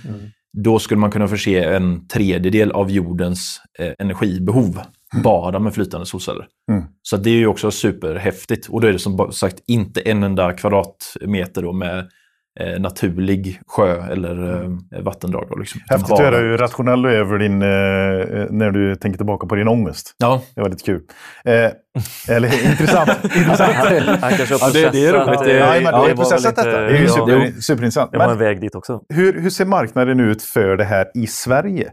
Då skulle man kunna förse en tredjedel av jordens eh, energibehov bara med flytande solceller. Mm. Så det är ju också superhäftigt. Och då är det som sagt inte en enda kvadratmeter då med eh, naturlig sjö eller eh, vattendrag. Då, liksom. Häftigt att höra hur rationell du är över din, eh, när du tänker tillbaka på din ångest. Ja, Det var lite kul. Eh, eller intressant. intressant. Han kanske har Ja, det- det är roligt. Det- Ja, men har det processat detta. Det är ju ja, super, superintressant. Det var en Men väg dit också. hur, hur ser marknaden ut för det här i Sverige?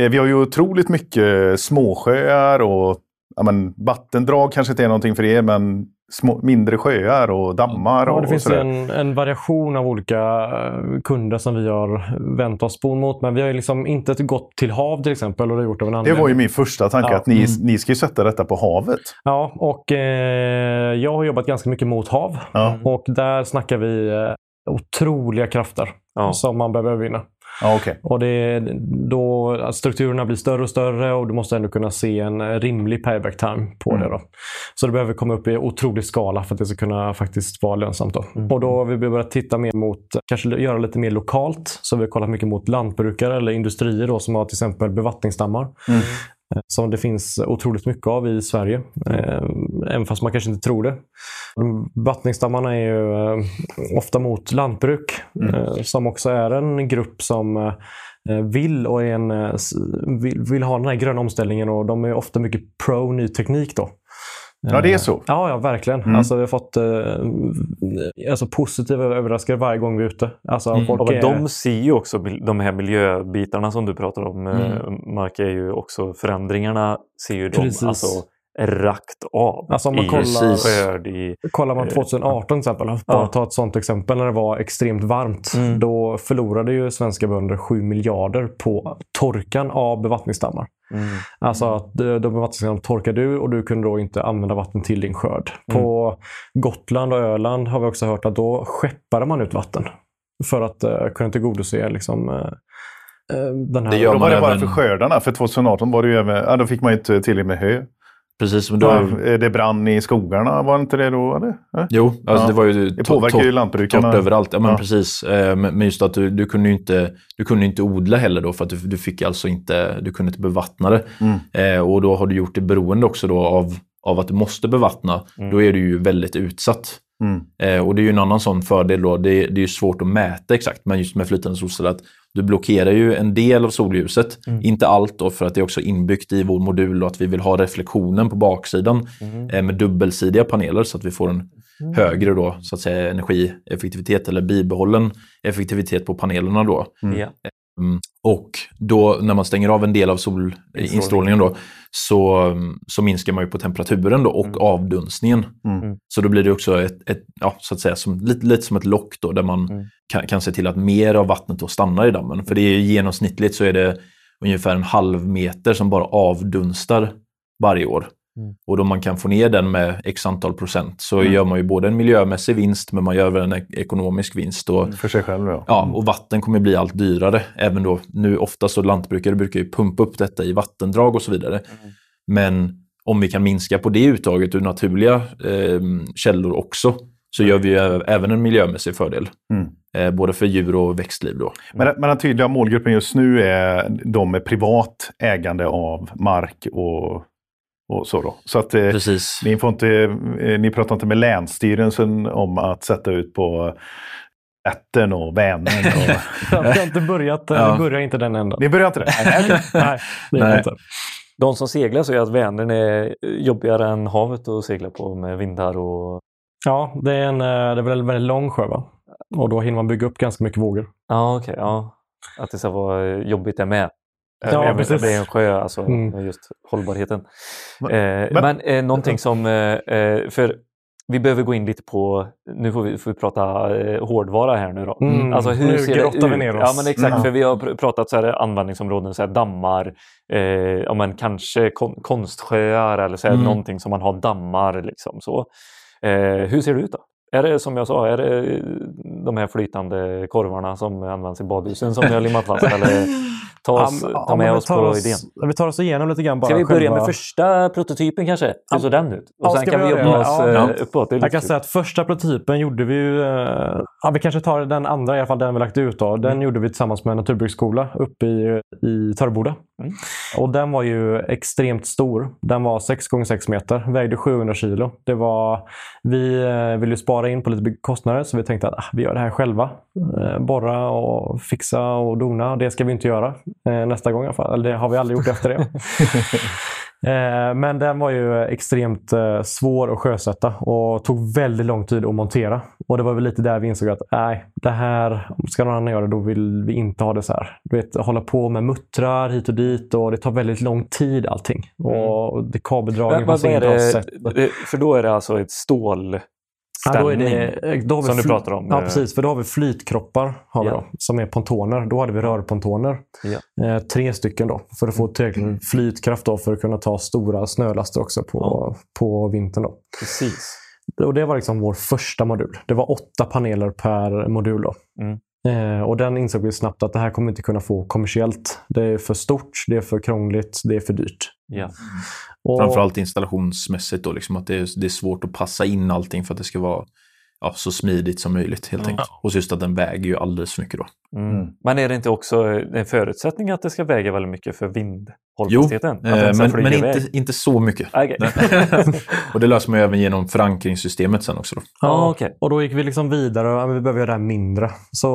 Eh, vi har ju otroligt mycket småsjöar och ja, men, vattendrag kanske inte är någonting för er, men små, mindre sjöar och dammar. Ja, det finns och sådär. en, en variation av olika eh, kunder som vi har vänt oss på mot. Men vi har ju liksom inte gått till hav till exempel och det har gjort av en Det var ju min första tanke, Ja. att ni, Mm. ni ska ju sätta detta på havet. Ja, och eh, jag har jobbat ganska mycket mot hav. Ja, Och där snackar vi eh, otroliga krafter Ja. som man behöver övervinna. Okej. Och det då att strukturerna blir större och större och du måste ändå kunna se en rimlig payback time på Mm. det. Då. Så det behöver komma upp i otrolig skala för att det ska kunna faktiskt vara lönsamt. Då. Mm. Och då har vi börjat titta mer mot, kanske göra lite mer lokalt. Så vi har kollat mycket mot lantbrukare eller industrier då, som har till exempel bevattningsdammar. Mm. Som det finns otroligt mycket av i Sverige. Eh, även fast man kanske inte tror det. De Bevattningsdammarna är ju eh, ofta mot lantbruk. Mm. eh, Som också är en grupp som vill, och en, vill, vill ha den här gröna omställningen. Och de är ofta mycket pro ny teknik. då. Ja, det är så. Ja, ja verkligen. Mm. Alltså, vi har fått eh, alltså, positiva överraskningar varje gång vi är ute. Alltså, Mm. folk är- de ser ju också de här miljöbitarna som du pratar om, Mm. eh, Mark, är ju också förändringarna ser ju de Precis. alltså rakt av. Alltså, om man i kollar- skörd, i... Kollar man Eh, 2018 till exempel, bara ja. ta ett sånt exempel när det var extremt varmt. Mm. Då förlorade ju svenska bönder 7 miljarder på torkan av bevattningsdammar. Mm. Alltså att de de bevattningsdammarna torkade ur och du kunde då inte använda vatten till din skörd. På Gotland och Öland har vi också hört att då skeppade man ut vatten. För att uh, kunna tillgodose liksom, eh, eh, den här... Det gör Då man var det bara för skördarna. För 2018 var det ju även, ja, då fick man ju inte tillräckligt med hö. Precis. Men då, Då, det brann i skogarna, var det inte det då? Eller? Ja. Jo, alltså Ja. det var ju Det påverkar ju lantbrukarna. torrt överallt. Ja, men Ja. precis. Eh, Men just att du, du kunde inte, du kunde inte odla heller då för att du, du fick alltså inte, du kunde inte bevattna det. Mm. Eh, och då har du gjort det beroende också då av, av att du måste bevattna. Då är du ju väldigt utsatt. Mm. Eh, och det är ju en annan sån fördel då. Det, det är svårt att mäta exakt, men just med flytande solceller att du blockerar ju en del av solljuset. Inte allt då, för att det är också inbyggt i vår modul och att vi vill ha reflektionen på baksidan eh, med dubbelsidiga paneler så att vi får en högre då, så att säga, energieffektivitet eller bibehållen effektivitet på panelerna då. Mm. Och då när man stänger av en del av solinstrålningen då, så, så minskar man ju på temperaturen då och avdunstningen. Mm. Så då blir det också ett, ett ja, så att säga, som, lite, lite som ett lock då, där man Mm. kan, kan se till att mer av vattnet då stannar i dammen. För det är genomsnittligt så är det ungefär en halv meter som bara avdunstar varje år. Mm. Och då man kan få ner den med x antal procent så gör man ju både en miljömässig vinst men man gör väl en ek- ekonomisk vinst. Och, För sig själv, ja. Ja, och vatten kommer bli allt dyrare. Även då, nu oftast så lantbrukare brukar ju pumpa upp detta i vattendrag och så vidare. Men om vi kan minska på det uttaget ur naturliga eh, källor också så gör vi ju även en miljömässig fördel. Mm. Eh, både för djur och växtliv då. Men, men den tydliga målgruppen just nu är de med privat ägande av mark och, och så. Då. Så att eh, Precis. ni, får inte, eh, ni pratar inte med Länsstyrelsen om att sätta ut på Vättern och Vänern. Och... Jag har inte börjat, Ja. vi börjar inte den änden. ni börjar inte det? Nej, Nej. vi inte. De som seglar säger att Vänern är jobbigare än havet att segla på med vindar och... Ja, det är en eh, det är väl en väldigt lång sjö va? Och då hinner man bygga upp ganska mycket vågor. Ja, okej. ja. Att det ska vara jobbigt det med. Ja, Även precis. om Det är en sjö, alltså Mm. just hållbarheten. Men- eh, men- men eh, någonting som... Eh, eh, för vi behöver gå in lite på... Nu får vi, får vi prata eh, hårdvara här nu då. Mm. Alltså hur Nu ser grottar vi ner oss. Ja, men exakt. Mm. För vi har pr- pratat så här användningsområden, så här dammar, eh, ja, men kanske kon- konstsjöar eller så här, Mm. någonting som man har dammar. Liksom, så. Eh, hur ser det ut då? Är det som jag sa, är det de här flytande korvarna som används i badhusen som ni har limmat fast? Eller ta, oss, Ja, ta med oss på oss, idén. Vi tar oss igenom lite grann bara. Ska vi börja själva- med första prototypen kanske? Hur Ja. såg den ut? Och Ja, sen kan vi jobba oss Ja. eh, uppåt. Jag kan lite säga att första prototypen gjorde vi ju... eh, Ja, vi kanske tar den andra, i alla fall den vi lagt ut. Då. Den gjorde vi tillsammans med Naturbruksskola uppe i, i Töreboda. Mm. Och den var ju extremt stor. Den var 6 x 6 meter, vägde 700 kilo. Det var, vi eh, ville ju spara in på lite kostnader så vi tänkte att ah, vi gör det här själva. Eh, borra och fixa och dona. Det ska vi inte göra eh, nästa gång i alla fall. Eller det har vi aldrig gjort efter det. Eh, Men den var ju extremt eh, svår att sjösätta och tog väldigt lång tid att montera. Och det var väl lite där vi insåg att nej, det här, ska någon annan göra det, då vill vi inte ha det så här. Du vet, hålla på med muttrar hit och dit och det tar väldigt lång tid allting. Och det kabeldragen fanns inget bra sätt. för då är det alltså ett stål Ja, då det, då har vi som du pratar om. Ja, eh, precis. För då har vi flytkroppar har vi Ja. då, som är pontoner. Då hade vi rörpontoner. Ja. Eh, tre stycken då, för att få tillräckligt med flytkraft då, för att kunna ta stora snölaster också på, på vintern. Då. Precis. Och det var liksom vår första modul. Det var åtta paneler per modul. Då. Mm. Eh, och den insåg vi snabbt att det här kommer vi inte kunna få kommersiellt. Det är för stort, det är för krångligt, det är för dyrt. Ja. Och, Framförallt installationsmässigt då, liksom att det är, det är svårt att passa in allting för att det ska vara ja, så smidigt som möjligt helt enkelt. Och så just att den väger ju alldeles för mycket då. Mm. Men är det inte också en förutsättning att det ska väga väldigt mycket för vindhållfastheten? Den eh, men, men inte, inte så mycket. Okej. och det löser man ju även genom förankringssystemet sen också. Då. Ja, Ah, okej. och då gick vi liksom vidare vi behöver göra det här mindre. Så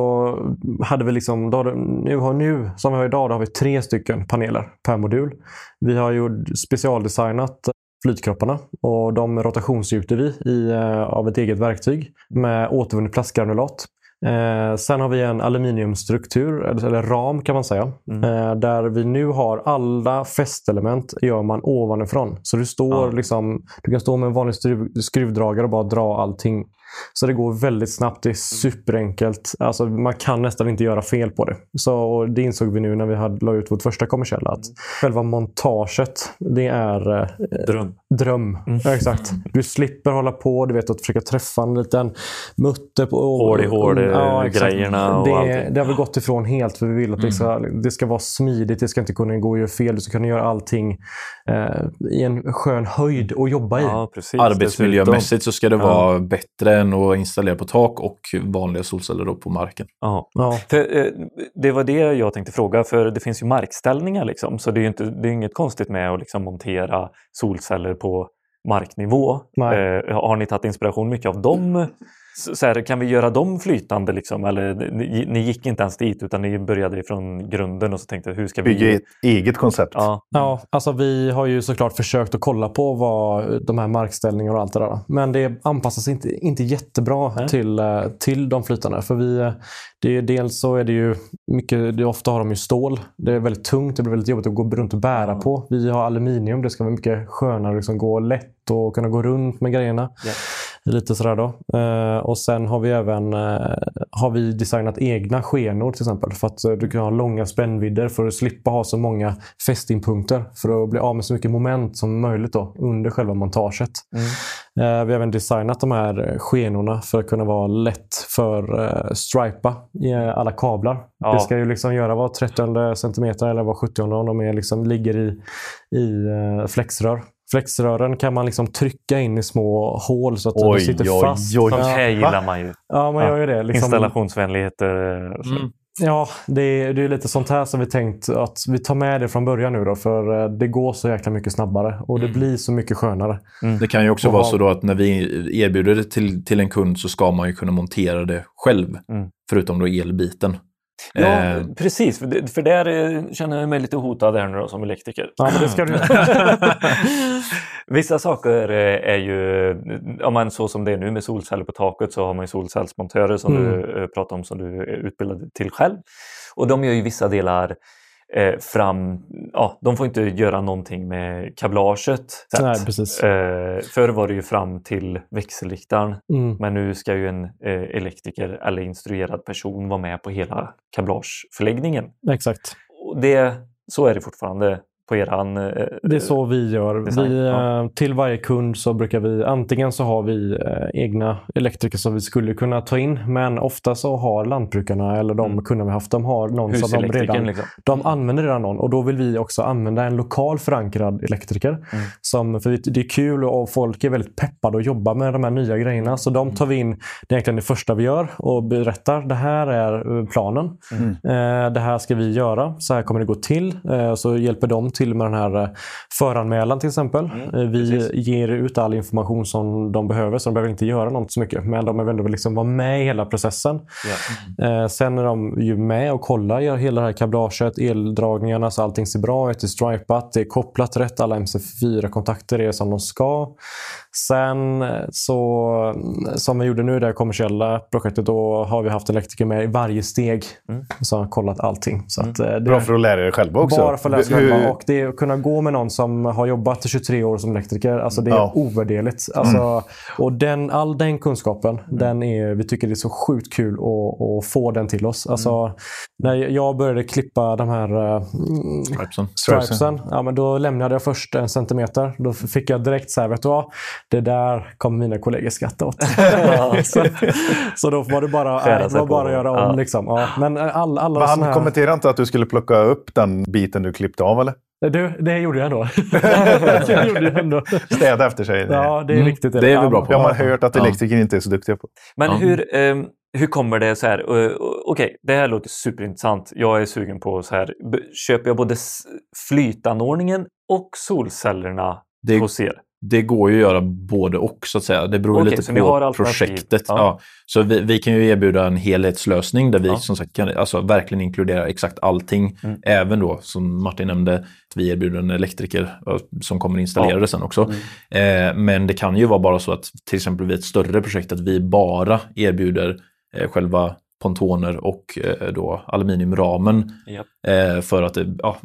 hade vi liksom, då, hade- nu, har, nu som vi har idag, då har vi tre stycken paneler per modul. Vi har ju specialdesignat flytkropparna och de rotationsgjuter vi i, eh, av ett eget verktyg med återvunnet plastgranulat. Eh, sen har vi en aluminiumstruktur, eller, eller ram kan man säga. Mm. Eh, där vi nu har alla fästelement gör man ovanifrån. Så du står Ja. liksom, du kan stå med en vanlig skruv, skruvdragare och bara dra allting Så det går väldigt snabbt. Det är superenkelt. Alltså, man kan nästan inte göra fel på det. Så, och det insåg vi nu när vi hade la ut vårt första kommersiella. Att själva montaget, det är eh, Dröm. dröm. Ja, exakt. Du slipper hålla på, du vet att försöka träffa en liten mutter på... Hål i hål, Ja, exakt. grejerna och det, allting. det har vi gått ifrån helt för vi vill att det, ska, det ska vara smidigt. Det ska inte kunna gå att göra fel. Du ska kunna göra allting eh, i en skön höjd att jobba i. Ja, precis. Arbetsmiljömässigt så ska det Ja. vara bättre än att installera på tak och vanliga solceller då på marken. Ja. Ja. För, eh, det var det jag tänkte fråga, för det finns ju markställningar liksom, så det är ju inte, det är inget konstigt med att liksom montera solceller på marknivå. Nej. Eh, har ni tagit inspiration mycket av dem? Så, så här, kan vi göra dem flytande liksom? Eller ni, ni gick inte ens dit utan ni började ifrån grunden och så tänkte hur ska vi... Bygga ett eget koncept. Ja, Ja, alltså vi har ju såklart försökt att kolla på vad de här markställningarna och allt det där. Men det anpassas inte, inte jättebra Nej. till, eh, till de flytande. För vi, eh, det är, dels så är det ju mycket, det, ofta har de ju stål. Det är väldigt tungt, det blir väldigt jobbigt att gå runt och bära på. Vi har aluminium, det ska vara mycket skönare, liksom gå lätt och kunna gå runt med grejerna. Ja. Lite sådär då. Eh, och sen har vi även eh, har vi designat egna skenor till exempel. För att eh, du kan ha långa spännvidder för att slippa ha så många fästingpunkter. För att bli av med så mycket moment som möjligt då, under själva montaget. Eh, vi har även designat de här eh, skenorna för att kunna vara lätt för eh, stripa i alla kablar. Ja. Det ska ju liksom göra var 30 centimeter eller var 70 om de är liksom, ligger i, i flexrör. Flexrören kan man liksom trycka in i små hål så att Oj, sitter oj, fast. oj. sånt Ja, här gillar man ju. ja, man gör ju det. Liksom, Installationsvänlighet. eh, så. Ja, det är, det är lite sånt här som vi tänkt att vi tar med det från början nu då. För eh, det går så jäkla mycket snabbare och det blir så mycket skönare. Det kan ju också Och vara så då att när vi erbjuder det till, till en kund så ska man ju kunna montera det själv. Mm. Förutom då elbiten. Ja, Eh, precis. För, det, för där eh, känner jag mig lite hotad här nu då, som elektriker. Ja, men det ska du. Vissa saker eh, är ju, ja, men så som det är nu med solceller på taket så har man ju solcellsmontörer som Mm. du eh, pratar om som du är utbildad till själv. Och de gör ju vissa delar eh, fram, ja, de får inte göra någonting med kablaget. Nej, precis. Eh, förr var det ju fram till växelriktaren Mm. men nu ska ju en eh, elektriker eller instruerad person vara med på hela kablageförläggningen. Exakt. Och det, så är det fortfarande på eran... eh, Det är så vi gör. design, Vi, ja. eh, Till varje kund så brukar vi antingen så har vi eh, egna elektriker som vi skulle kunna ta in. Men ofta så har lantbrukarna eller de Mm. kunderna vi haft, de har någon som de redan liksom. de använder redan någon och då vill vi också använda en lokal förankrad elektriker. Mm. Som, för det är kul och folk är väldigt peppade att jobba med de här nya grejerna. Så de tar vi in, det är egentligen det första vi gör och berättar. Det här är eh, planen. Mm. Eh, det här ska vi göra. Så här kommer det gå till. Eh, så hjälper de till med den här eh, föranmälan till exempel. Mm, Eh, vi precis. ger ut all information som de behöver så de behöver inte göra något så mycket. Men de behöver ändå liksom vara med i hela processen. Ja. Eh, sen är de ju med och kollar hela det här kablaget, eldragningarna så allting ser bra ut, det är stripat, det är kopplat rätt, alla MC4-kontakter är som de ska. Sen eh, så, som vi gjorde nu i det här kommersiella projektet, då har vi haft elektriker med i varje steg. Mm. Så har kollat allting. Så att, eh, det, Bra för att lära er själva också. bara för att lära sig själva. Och det är att kunna gå med någon som har jobbat i 23 år som elektriker. Alltså det är Ja. ovärderligt. Alltså, Och den, all den kunskapen, den är, vi tycker det är så sjukt kul att, att få den till oss. Alltså, När jag började klippa de här uh, Stripesen. stripesen, ja, men då lämnade jag först en centimeter. Då fick jag direkt så här, vet du vad? Det där kommer mina kollegor skratta åt. så, så då var det bara, sig var bara att göra om. Ja. Liksom. Ja, men all, alla Men han här... kommenterade inte att du skulle plocka upp den biten du klippte av, eller? Du, det gjorde jag ändå. det gjorde jag ändå. Städa efter sig. Ja, det är Mm, riktigt. det är vi bra på. Det har man hört att Ja. elektriker inte är så duktiga på. Men Ja. hur, ehm, hur kommer det så här? Uh, Okej, det här låter superintressant. Jag är sugen på så här. Köper jag både flytanordningen och solcellerna Det- hos er? Det går ju att göra både och så att säga. Det beror Okej, lite på projektet. Ja. Ja. Så vi, vi kan ju erbjuda en helhetslösning där vi Ja. som sagt kan alltså, verkligen inkludera exakt allting. Mm. Även då, som Martin nämnde, att vi erbjuder en elektriker som kommer installera Ja. det sen också. Eh, men det kan ju vara bara så att till exempel vid ett större projekt att vi bara erbjuder eh, själva pontoner och eh, då aluminiumramen. Japp. Eh, för att det, ja,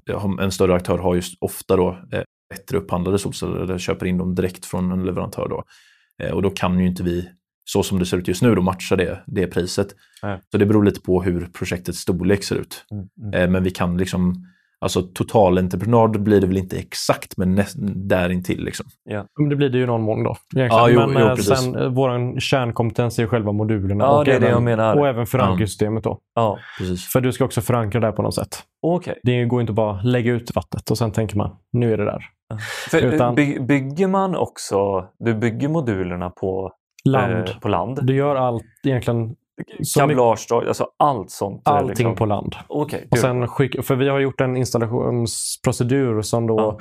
en större aktör har just ofta då eh, bättre upphandlade solceller eller köper in dem direkt från en leverantör. Då. Eh, och då kan ju inte vi så som det ser ut just nu då matchar det, det priset. Nej. Så det beror lite på hur projektets storlek ser ut. Mm, mm. Eh, men vi kan liksom, alltså totalentreprenad blir det väl inte exakt, men näst, där intill liksom. Men det blir det ju någon mån då. Ja, jo, men jo, sen, eh, vår kärnkompetens är själva modulerna. Ja, och det är det även, jag menar. Och även förankringssystemet då. Ja, Precis. För du ska också förankra det på något sätt. okej. Det går inte bara lägga ut vattnet och sen tänker man, nu är det där. För Utan- by, Bygger man också, du bygger modulerna på Land. Eh, på land? Du gör allt egentligen, Kablage, alltså allt sånt? allting liksom. på land. Okej, Och sen skick, för vi har gjort en installationsprocedur som då Ja.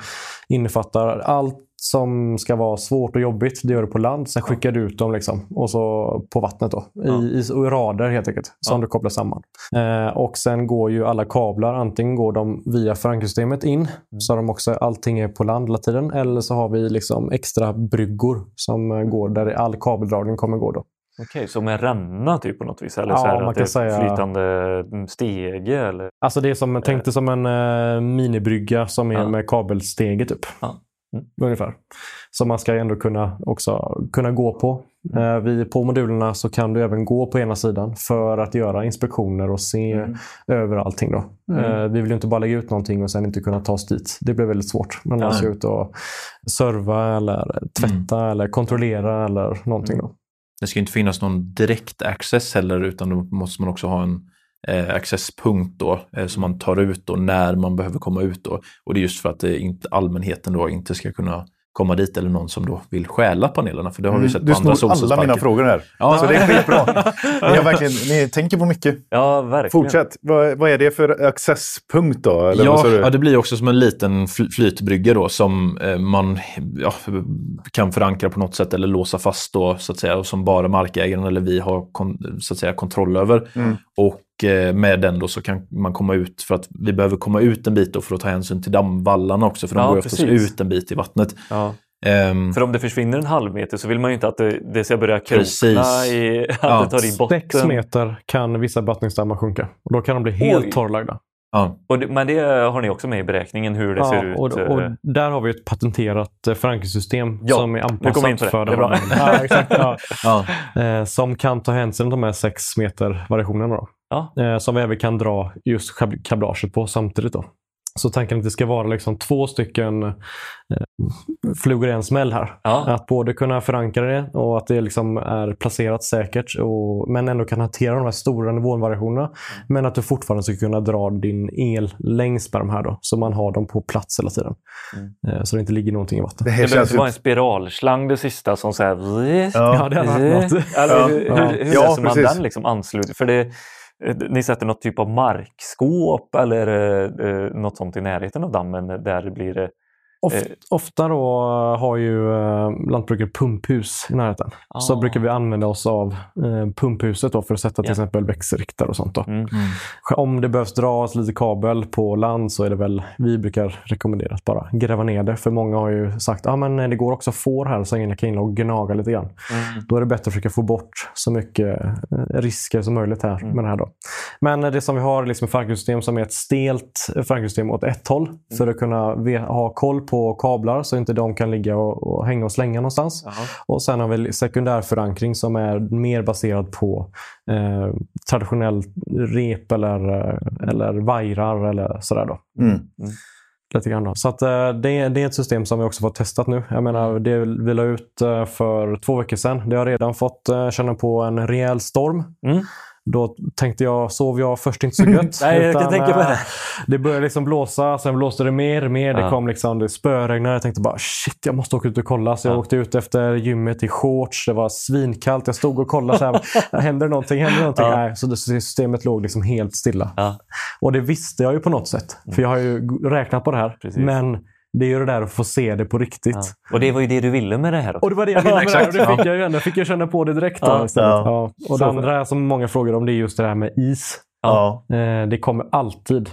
innefattar allt som ska vara svårt och jobbigt. Det gör du på land. Sen skickar du ut dem liksom. och så på vattnet. Då, Ja. i, i rader helt enkelt. Som Ja. du kopplar samman. Eh, och sen går ju alla kablar. Antingen går de via förankringssystemet in. Mm. Så de också, allting är på land hela tiden. Eller så har vi liksom extra bryggor som eh, går där all kabeldragning kommer gå. Då. Okej, som en ränna typ på något vis? Eller Ja, så här man att kan det säga- flytande mm, stege? Eller? Alltså det är som, tänk dig som en eh, minibrygga som är Ja. med kabelstege typ. Ja. Mm. Ungefär. Som man ska ändå kunna, också kunna gå på. Mm. Eh, vi, på modulerna så kan du även gå på ena sidan för att göra inspektioner och se Mm. över allting. Då. Mm. Eh, vi vill ju inte bara lägga ut någonting och sen inte kunna ta oss dit. Det blir väldigt svårt. Men man ska ut och serva eller tvätta eller kontrollera eller någonting. Då. Det ska inte finnas någon direkt access heller utan då måste man också ha en eh, accesspunkt då, eh, som man tar ut då när man behöver komma ut. Då. Och det är just för att eh, inte, allmänheten då inte ska kunna komma dit eller någon som då vill stjäla panelerna. För det har vi sett Mm. Du på andra snor alla solcellsparker. mina frågor här. Ja. Så det är skitbra. ni, har verkligen, ni tänker på mycket. Ja, verkligen. Fortsätt. Vad, vad är det för accesspunkt då? Eller Ja, du? ja, det blir också som en liten fl- flytbrygga då som eh, man ja, kan förankra på något sätt eller låsa fast då så att säga och som bara markägaren eller vi har kon, så att säga, kontroll över. Mm. Och med den då så kan man komma ut för att vi behöver komma ut en bit då för att ta hänsyn till dammvallarna också för de Ja, går oftast ut en bit i vattnet. Ja. Ehm, För om det försvinner en halv meter så vill man ju inte att det, det ska börja krokna i, att Ja. det tar i botten. Sex meter kan vissa vattningsdammar sjunka. Och då kan de bli helt Oj. torrlagda. Ja, Och det, men det har ni också med i beräkningen hur det ser ut? och, eh, och där har vi ett patenterat eh, förankringssystem Ja, som är anpassat det. för Det bra. ja, exakt, ja. ja, eh, Som kan ta hänsyn till de här sex meter variationerna. Då. Ja. Eh, som vi även kan dra just kab- kablaget på samtidigt. Då. Så tanken att det ska vara liksom två stycken eh, flugor i en smäll här. Ja. Att både kunna förankra det och att det liksom är placerat säkert och, men ändå kan hantera de här stora nivåvariationerna. Men att du fortfarande ska kunna dra din el längs med de här då. Så man har dem på plats hela tiden. Mm. Eh, så det inte ligger någonting i vattnet. det behöver känns vara en spiralslang det sista som säger... Ja. Ja, det hade varit något. Ja. hur, hur, hur Ja, löser man precis. den liksom anslut? För det, eh, Eh, ni sätter något typ av markskåp eller eh, eh något sånt i närheten av dammen eh, där det blir... Oft, Eh. ofta då har ju eh, lantbrukare pumphus i närheten. Så Ah. brukar vi använda oss av eh, pumphuset då för att sätta till Ja. exempel växelriktare och sånt. Då. mm. mm. Om det behövs dras lite kabel på land så är det väl, vi brukar rekommendera att bara gräva ner det. För många har ju sagt att ah, men det går också får här så jag kan in och gnaga lite grann. Mm. Då är det bättre att försöka få bort så mycket risker som möjligt här Mm. med det här. Då. Men det som vi har är liksom ett förankringssystem som är ett stelt förankringssystem åt ett håll. Mm. För att kunna ha koll på kablar så inte de kan ligga och, och hänga och slänga någonstans. Jaha. Och sen har vi sekundärförankring som är mer baserad på eh, traditionell rep eller, eh, eller vajrar eller sådär. Då. Mm. Lite grann då. Så att, eh, det, är, det är ett system som vi också fått testat nu. Jag menar, det vi la ut eh, för två veckor sedan. Det har redan fått eh, känna på en rejäl storm. Mm. Då tänkte jag, sov jag först inte så gött. Nej, jag kan tänka på eh, det. Det började liksom blåsa, sen blåste det mer och mer. Det Ja. kom liksom, det spöregnade. Jag tänkte bara shit, jag måste åka ut och kolla. Så jag Ja. åkte ut efter gymmet i shorts. Det var svinkallt. Jag stod och kollade. Så här, händer det någonting? Händer det någonting? Ja. Nej, så det, systemet låg liksom helt stilla. Ja. Och det visste jag ju på något sätt. För jag har ju räknat på det här. Precis. Men det är ju det där att få se det på riktigt. Ja. Och det var ju det du ville med det här också. Och det var det jag ville med det här. Och det fick jag ju ändå. fick jag känna på det direkt. Då, Ja. istället. Ja. Ja. Och Så- det andra som många frågar om det är just det här med is. Ja. Eh, det kommer alltid.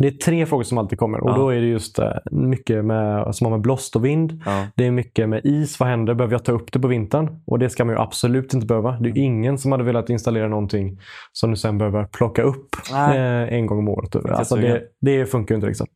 Det är tre frågor som alltid kommer. Och Ja. då är det just eh, mycket med, som har med blåst och vind. Ja. Det är mycket med is. Vad händer? Behöver jag ta upp det på vintern? Och det ska man ju absolut inte behöva. Det är ingen som hade velat installera någonting som du sen behöver plocka upp Nej. eh, en gång om året. Alltså det, det funkar ju inte. Liksom.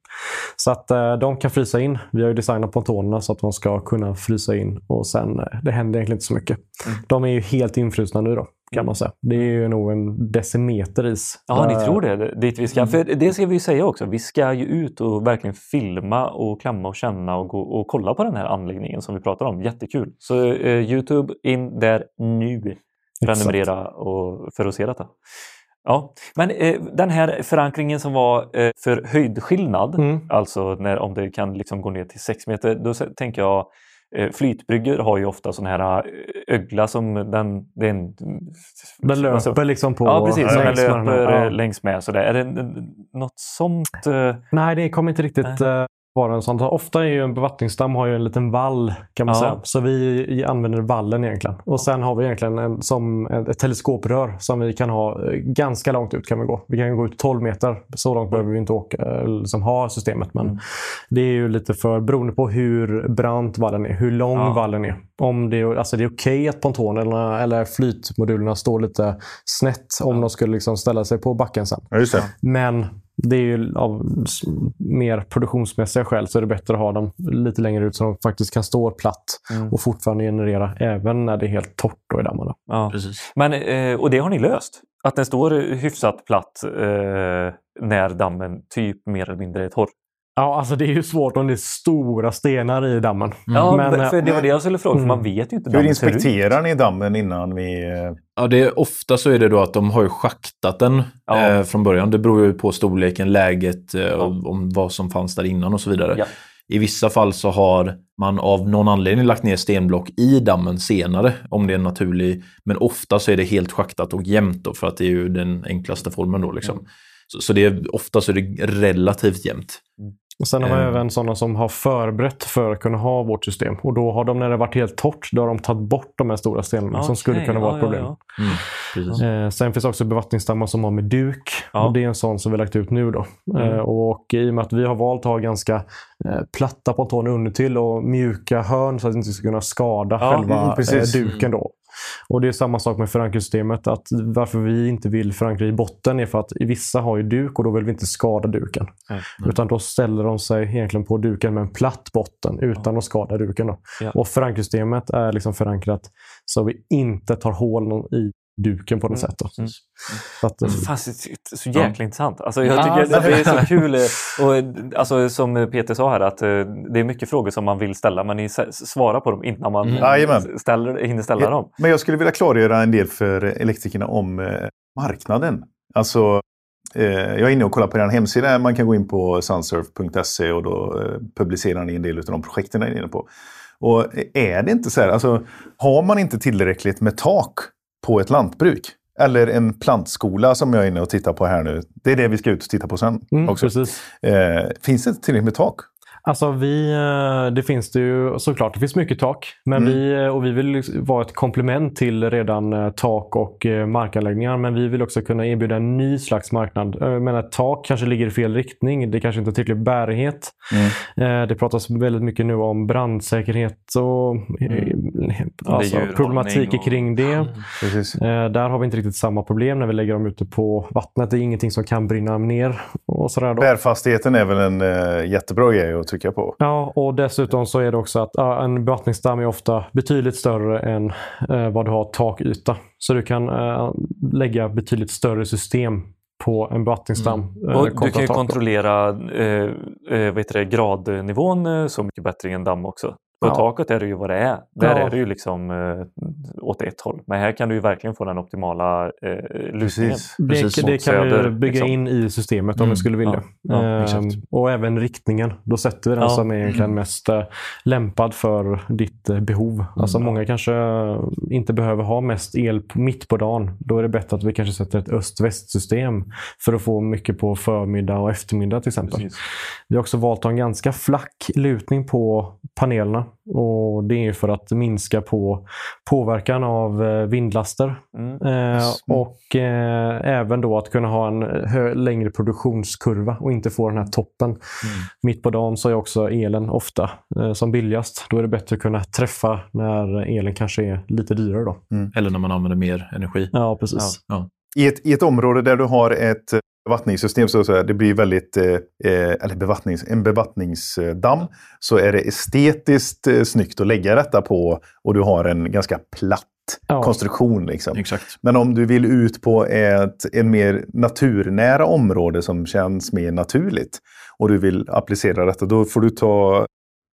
Så att eh, de kan frysa in. Vi har ju designat pontonerna så att de ska kunna frysa in och sen, det händer egentligen inte så mycket. Mm. De är ju helt infrusna nu då, kan man säga. Det är ju nog en decimeter is. Ja, ni Eh, tror det? Dit vi ska. Mm. För det ska vi ju säga också. Vi ska ju ut och verkligen filma och klämma och känna och gå och kolla på den här anläggningen som vi pratar om. Jättekul! Så eh, Youtube in där nu. Prenumerera och, för att se detta. Ja, men eh, den här förankringen som var eh, för höjdskillnad, Mm. alltså när, om det kan liksom gå ner till 6 meter, då tänker jag Flytbryggor har ju ofta sån här eh, ögla som den... Den alltså- löper liksom på... Ja, precis. Som den med den löper Ja. eh, längs med. Sådär. Är det något sånt? eh, Nej, det kommer inte riktigt eh, vara en sån. Ofta är ju en bevattningsdamm har ju en liten vall kan man Ja. säga. Så vi använder vallen egentligen. Och sen har vi egentligen en, som ett teleskoprör som vi kan ha eh, ganska långt ut kan vi gå. Vi kan gå ut 12 meter. Så långt behöver vi inte åka, eh, liksom ha systemet. Men Mm. det är ju lite för beroende på hur brant vallen är, hur lång Ja. vallen är. Om det, är- alltså det är okej att pontonerna eller flytmodulerna står lite snett om de skulle liksom ställa sig på backen sen. Ja. Men det är ju av mer produktionsmässiga skäl så är det bättre att ha dem lite längre ut så de faktiskt kan stå platt Mm. och fortfarande generera även när det är helt torrt då i dammarna. Ja. Precis. Men, eh, och det har ni löst? Att den står hyfsat platt eh, när dammen typ mer eller mindre är torr? Ja, alltså det är ju svårt om det är stora stenar i dammen. Ja, Men, eh, för det var det jag skulle fråga, för mm. man vet ju inte Hur ut. inspekterar ni dammen innan vi... eh, Ja, det är, ofta så är det då att de har ju schaktat den Ja. eh, från början. Det beror ju på storleken, läget, eh, och om vad som fanns där innan och så vidare. Ja. I vissa fall så har man av någon anledning lagt ner stenblock i dammen senare, om det är en naturlig. Men ofta så är det helt schaktat och jämnt då, för att det är ju den enklaste formen då. Liksom. Så, så det är, ofta så är det relativt jämnt. Och sen har man Eh. även sådana som har förberett för att kunna ha vårt system. Och då har de, när det varit helt torrt, då har de tagit bort de här stora stenarna som skulle kunna vara ja, ett problem. ja, ja. Mm, precis. Eh, sen finns också bevattningsdammar som har med duk. Ja. Och det är en sån som vi har lagt ut nu. Då. Mm. Eh, och I och med att vi har valt att ha ganska eh, platta pontoner undertill och mjuka hörn så att det inte ska kunna skada Ja, själva mm, eh, precis. duken. Då. Och Det är samma sak med förankringssystemet. Att varför vi inte vill förankra i botten är för att vissa har ju duk och då vill vi inte skada duken. Nej. Utan då ställer de sig egentligen på duken med en platt botten utan att skada duken. Då. Ja. Och förankringssystemet är liksom förankrat så vi inte tar hål i duken på något Mm. sätt. Då. Mm. Så att, eh, Fan, så, så jäkla Ja. intressant. Alltså, jag Ja, tycker att det är så kul. eh, Och, eh, alltså, som Peter sa här, att det är mycket frågor som man vill ställa, men ni svarar på dem innan man Mm. ställer, hinner ställa dem. Men jag skulle vilja klargöra en del för elektrikerna om eh, marknaden. Alltså, eh, jag är inne och kollar på er hemsida. Man kan gå in på sunsurf.se och då eh, publicerar ni en del av de projekten ni är inne på. Och är det inte så här, alltså, har man inte tillräckligt med tak på ett lantbruk eller en plantskola som jag är inne och tittar på här nu. Det är det vi ska ut och titta på sen mm, också. Eh, finns det tillräckligt med tak? Alltså vi, eh, det finns det ju såklart. Det finns mycket tak. Men Mm. vi, eh, och vi vill liksom vara ett komplement till redan eh, tak och markanläggningar. Men vi vill också kunna erbjuda en ny slags marknad. Jag menar, ett tak kanske ligger i fel riktning. Det kanske inte har tillräcklig bärighet. Mm. Det pratas väldigt mycket nu om brandsäkerhet och eh, alltså, problematiker och- kring det. Precis. Eh, Där har vi inte riktigt samma problem när vi lägger dem ute på vattnet. Det är ingenting som kan brinna ner. Och sådär då. Bärfastigheten är väl en jättebra grej att trycka på. Ja, och dessutom så är det också att ja, en bevattningsdamm är ofta betydligt större än eh, vad du har takyta. Så du kan eh, lägga betydligt större system på en bevattningsdamm. eh, Och du kan ju kontrollera eh, vad heter det, gradnivån så mycket bättre i en damm också. På Ja. taket är det ju vad det är. Där Ja. är det ju liksom eh, åt ett håll. Men här kan du ju verkligen få den optimala eh, lutningen. Precis. Det, Precis, det kan söder, bygga liksom. in i systemet om Mm, vi skulle vilja. ja, ja, Ehm, exakt. och även riktningen. Då sätter vi den Ja. som är egentligen mest eh, lämpad för ditt eh, behov. Alltså Många kanske eh, inte behöver ha mest el på, mitt på dagen. Då är det bättre att vi kanske sätter ett öst-väst-system för att få mycket på förmiddag och eftermiddag till exempel. Precis. Vi har också valt att ha en ganska flack lutning på panelerna. Och Det är för att minska på påverkan av eh, vindlaster. Mm. Eh, och eh, även då att kunna ha en längre produktionskurva och inte få den här toppen. Mitt på dagen så är också elen ofta eh, som billigast. Då är det bättre att kunna träffa när elen kanske är lite dyrare. Då. Eller när man använder mer energi. Ja, precis. I ett, I ett område där du har ett bevattningssystem så, så är det blir väldigt, eh, eh, eller bevattnings, en bevattningsdamm, så är det estetiskt eh, snyggt att lägga detta på och du har en ganska platt Ja. konstruktion. Liksom. Exakt. Men om du vill ut på ett en mer naturnära område som känns mer naturligt och du vill applicera detta, då får du ta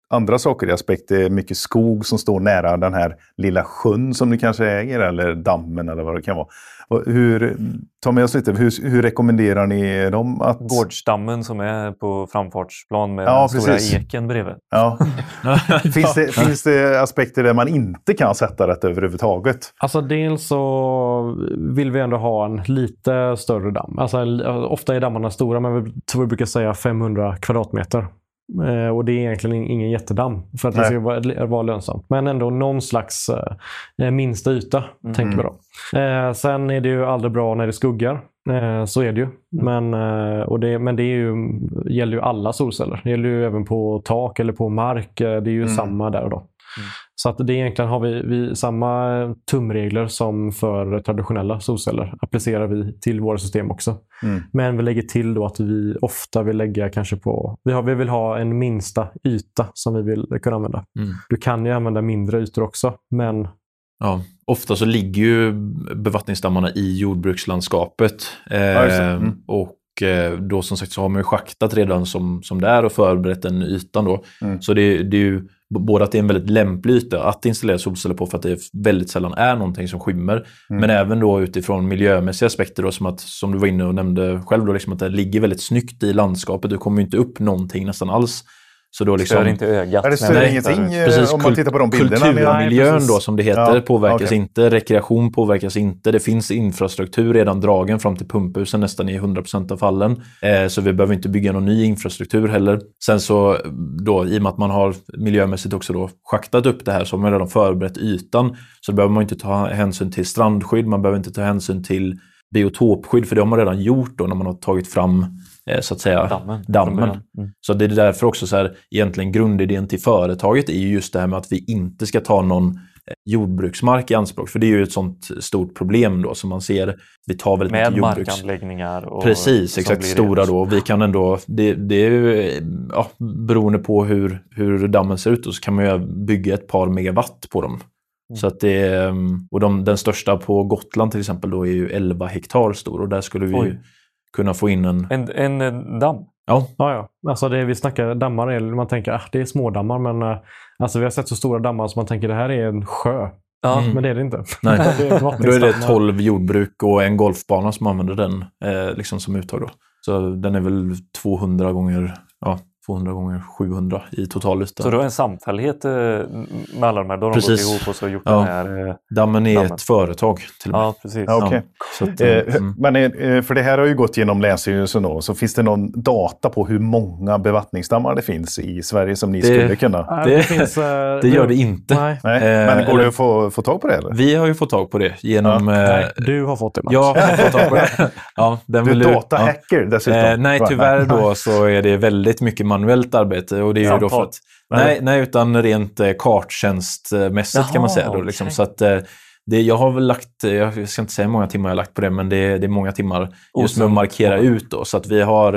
andra saker i aspekt. Det är mycket skog som står nära den här lilla sjön som du kanske äger eller dammen eller vad det kan vara. Och Hur, ta med oss lite, hur, hur rekommenderar ni dem att... Gårdsdammen som är på framfartsplan med Ja, den stora eken bredvid. Ja. finns, det, finns det aspekter där man inte kan sätta detta överhuvudtaget? Alltså dels så vill vi ändå ha en lite större damm. Alltså, ofta är dammarna stora, men vi, vi brukar säga 500 kvadratmeter. Eh, och det är egentligen in- ingen jättedam för att det Nej. ska vara, vara lönsamt. Men ändå någon slags eh, minsta yta, tänker vi då. Eh, sen är det ju aldrig bra när det skuggar. Eh, så är det ju. Men, eh, och det, men det ju, gäller ju alla solceller. Det gäller ju även på tak eller på mark. Eh, det är ju samma där och då. Så att det egentligen har vi, vi samma tumregler som för traditionella solceller applicerar vi till våra system också. Mm. Men vi lägger till då att vi ofta vill lägga kanske på... Vi, har, vi vill ha en minsta yta som vi vill kunna använda. Mm. Du kan ju använda mindre ytor också, men Ja, ofta så ligger ju bevattningsdammarna i jordbrukslandskapet. Eh. Mm. Och eh, då som sagt så har man ju schaktat redan som, som det är och förberett den ytan då. Mm. Så det, det är ju både att det är en väldigt lämplig yta att installera solceller på för att det väldigt sällan är någonting som skymmer. Men även då utifrån miljömässiga aspekter då, som att, som du var inne och nämnde själv då, liksom att det ligger väldigt snyggt i landskapet. Du kommer inte upp någonting nästan alls. Så då liksom, Stör inte ögat. Är det stör Nej, ingenting eh, Precis, om man tittar på de bilderna? Kulturmiljön då som det heter Ja, påverkas okej. inte. Rekreation påverkas inte. Det finns infrastruktur redan dragen fram till pumphusen nästan i 100% av fallen. Eh, så vi behöver inte bygga någon ny infrastruktur heller. Sen så då i och med att man har miljömässigt också då schaktat upp det här så har man redan förberett ytan. Så då behöver man inte ta hänsyn till strandskydd. Man behöver inte ta hänsyn till biotopskydd för det har man redan gjort då när man har tagit fram eh, så att säga Dammen. dammen. Mm. Så det är därför också så här, egentligen grundidén till företaget är ju just det här med att vi inte ska ta någon eh, jordbruksmark i anspråk. För det är ju ett sånt stort problem då som man ser. Vi tar väldigt Med mycket jordbruks... markanläggningar. Och Precis, exakt. Stora då. Vi kan ändå, det, det är ju, ja, beroende på hur, hur dammen ser ut då, så kan man ju bygga ett par megawatt på dem. Så att det, mm, och de, den största på Gotland till exempel då är ju 11 hektar stor och där skulle vi ju Oj. kunna få in en... En, en damm. Ja, Ja, ja. Alltså det vi snackar dammar, är, man tänker att det är smådammar, men eh, alltså vi har sett så stora dammar som man tänker det här är en sjö. Ja. Mm. Men det är det inte. nej. det är Då är det vattensdammar. 12 jordbruk och en golfbana som använder den eh, liksom som uttag. Då. Så den är väl 200 gånger, ja, 200 gånger 700 i totalyta. Så du har en samfällighet eh, med alla de här. Då har de Precis. gått ihop och så gjort Ja. den här. Eh, Dammen är Dammen. ett företag till och med. ja, precis. Ja, okej. Så att, Eh, eh, mm. Men eh, för det här har ju gått genom Länsstyrelsen då, så finns det någon data på hur många bevattningsdammar det finns i Sverige som ni Det- skulle kunna? Nej, Det- finns, eh, det gör det inte. Nej, Nej, men går det att få, få tag på det eller? Vi har ju fått tag på det genom... eh, nej, du har fått det Mats. Jag har fått tag på det. Ja, den Du är ja. datahacker dessutom. Nej, tyvärr då så är det väldigt mycket manuellt arbete. Och det är ju då för att, nej, nej, utan rent eh, karttjänstmässigt kan man Jaha, säga. Då, liksom. okej. Så att, eh, det, jag har väl lagt, eh, jag ska inte säga hur många timmar jag har lagt på det, men det, det är många timmar just med att markera ut. Då, så att vi har,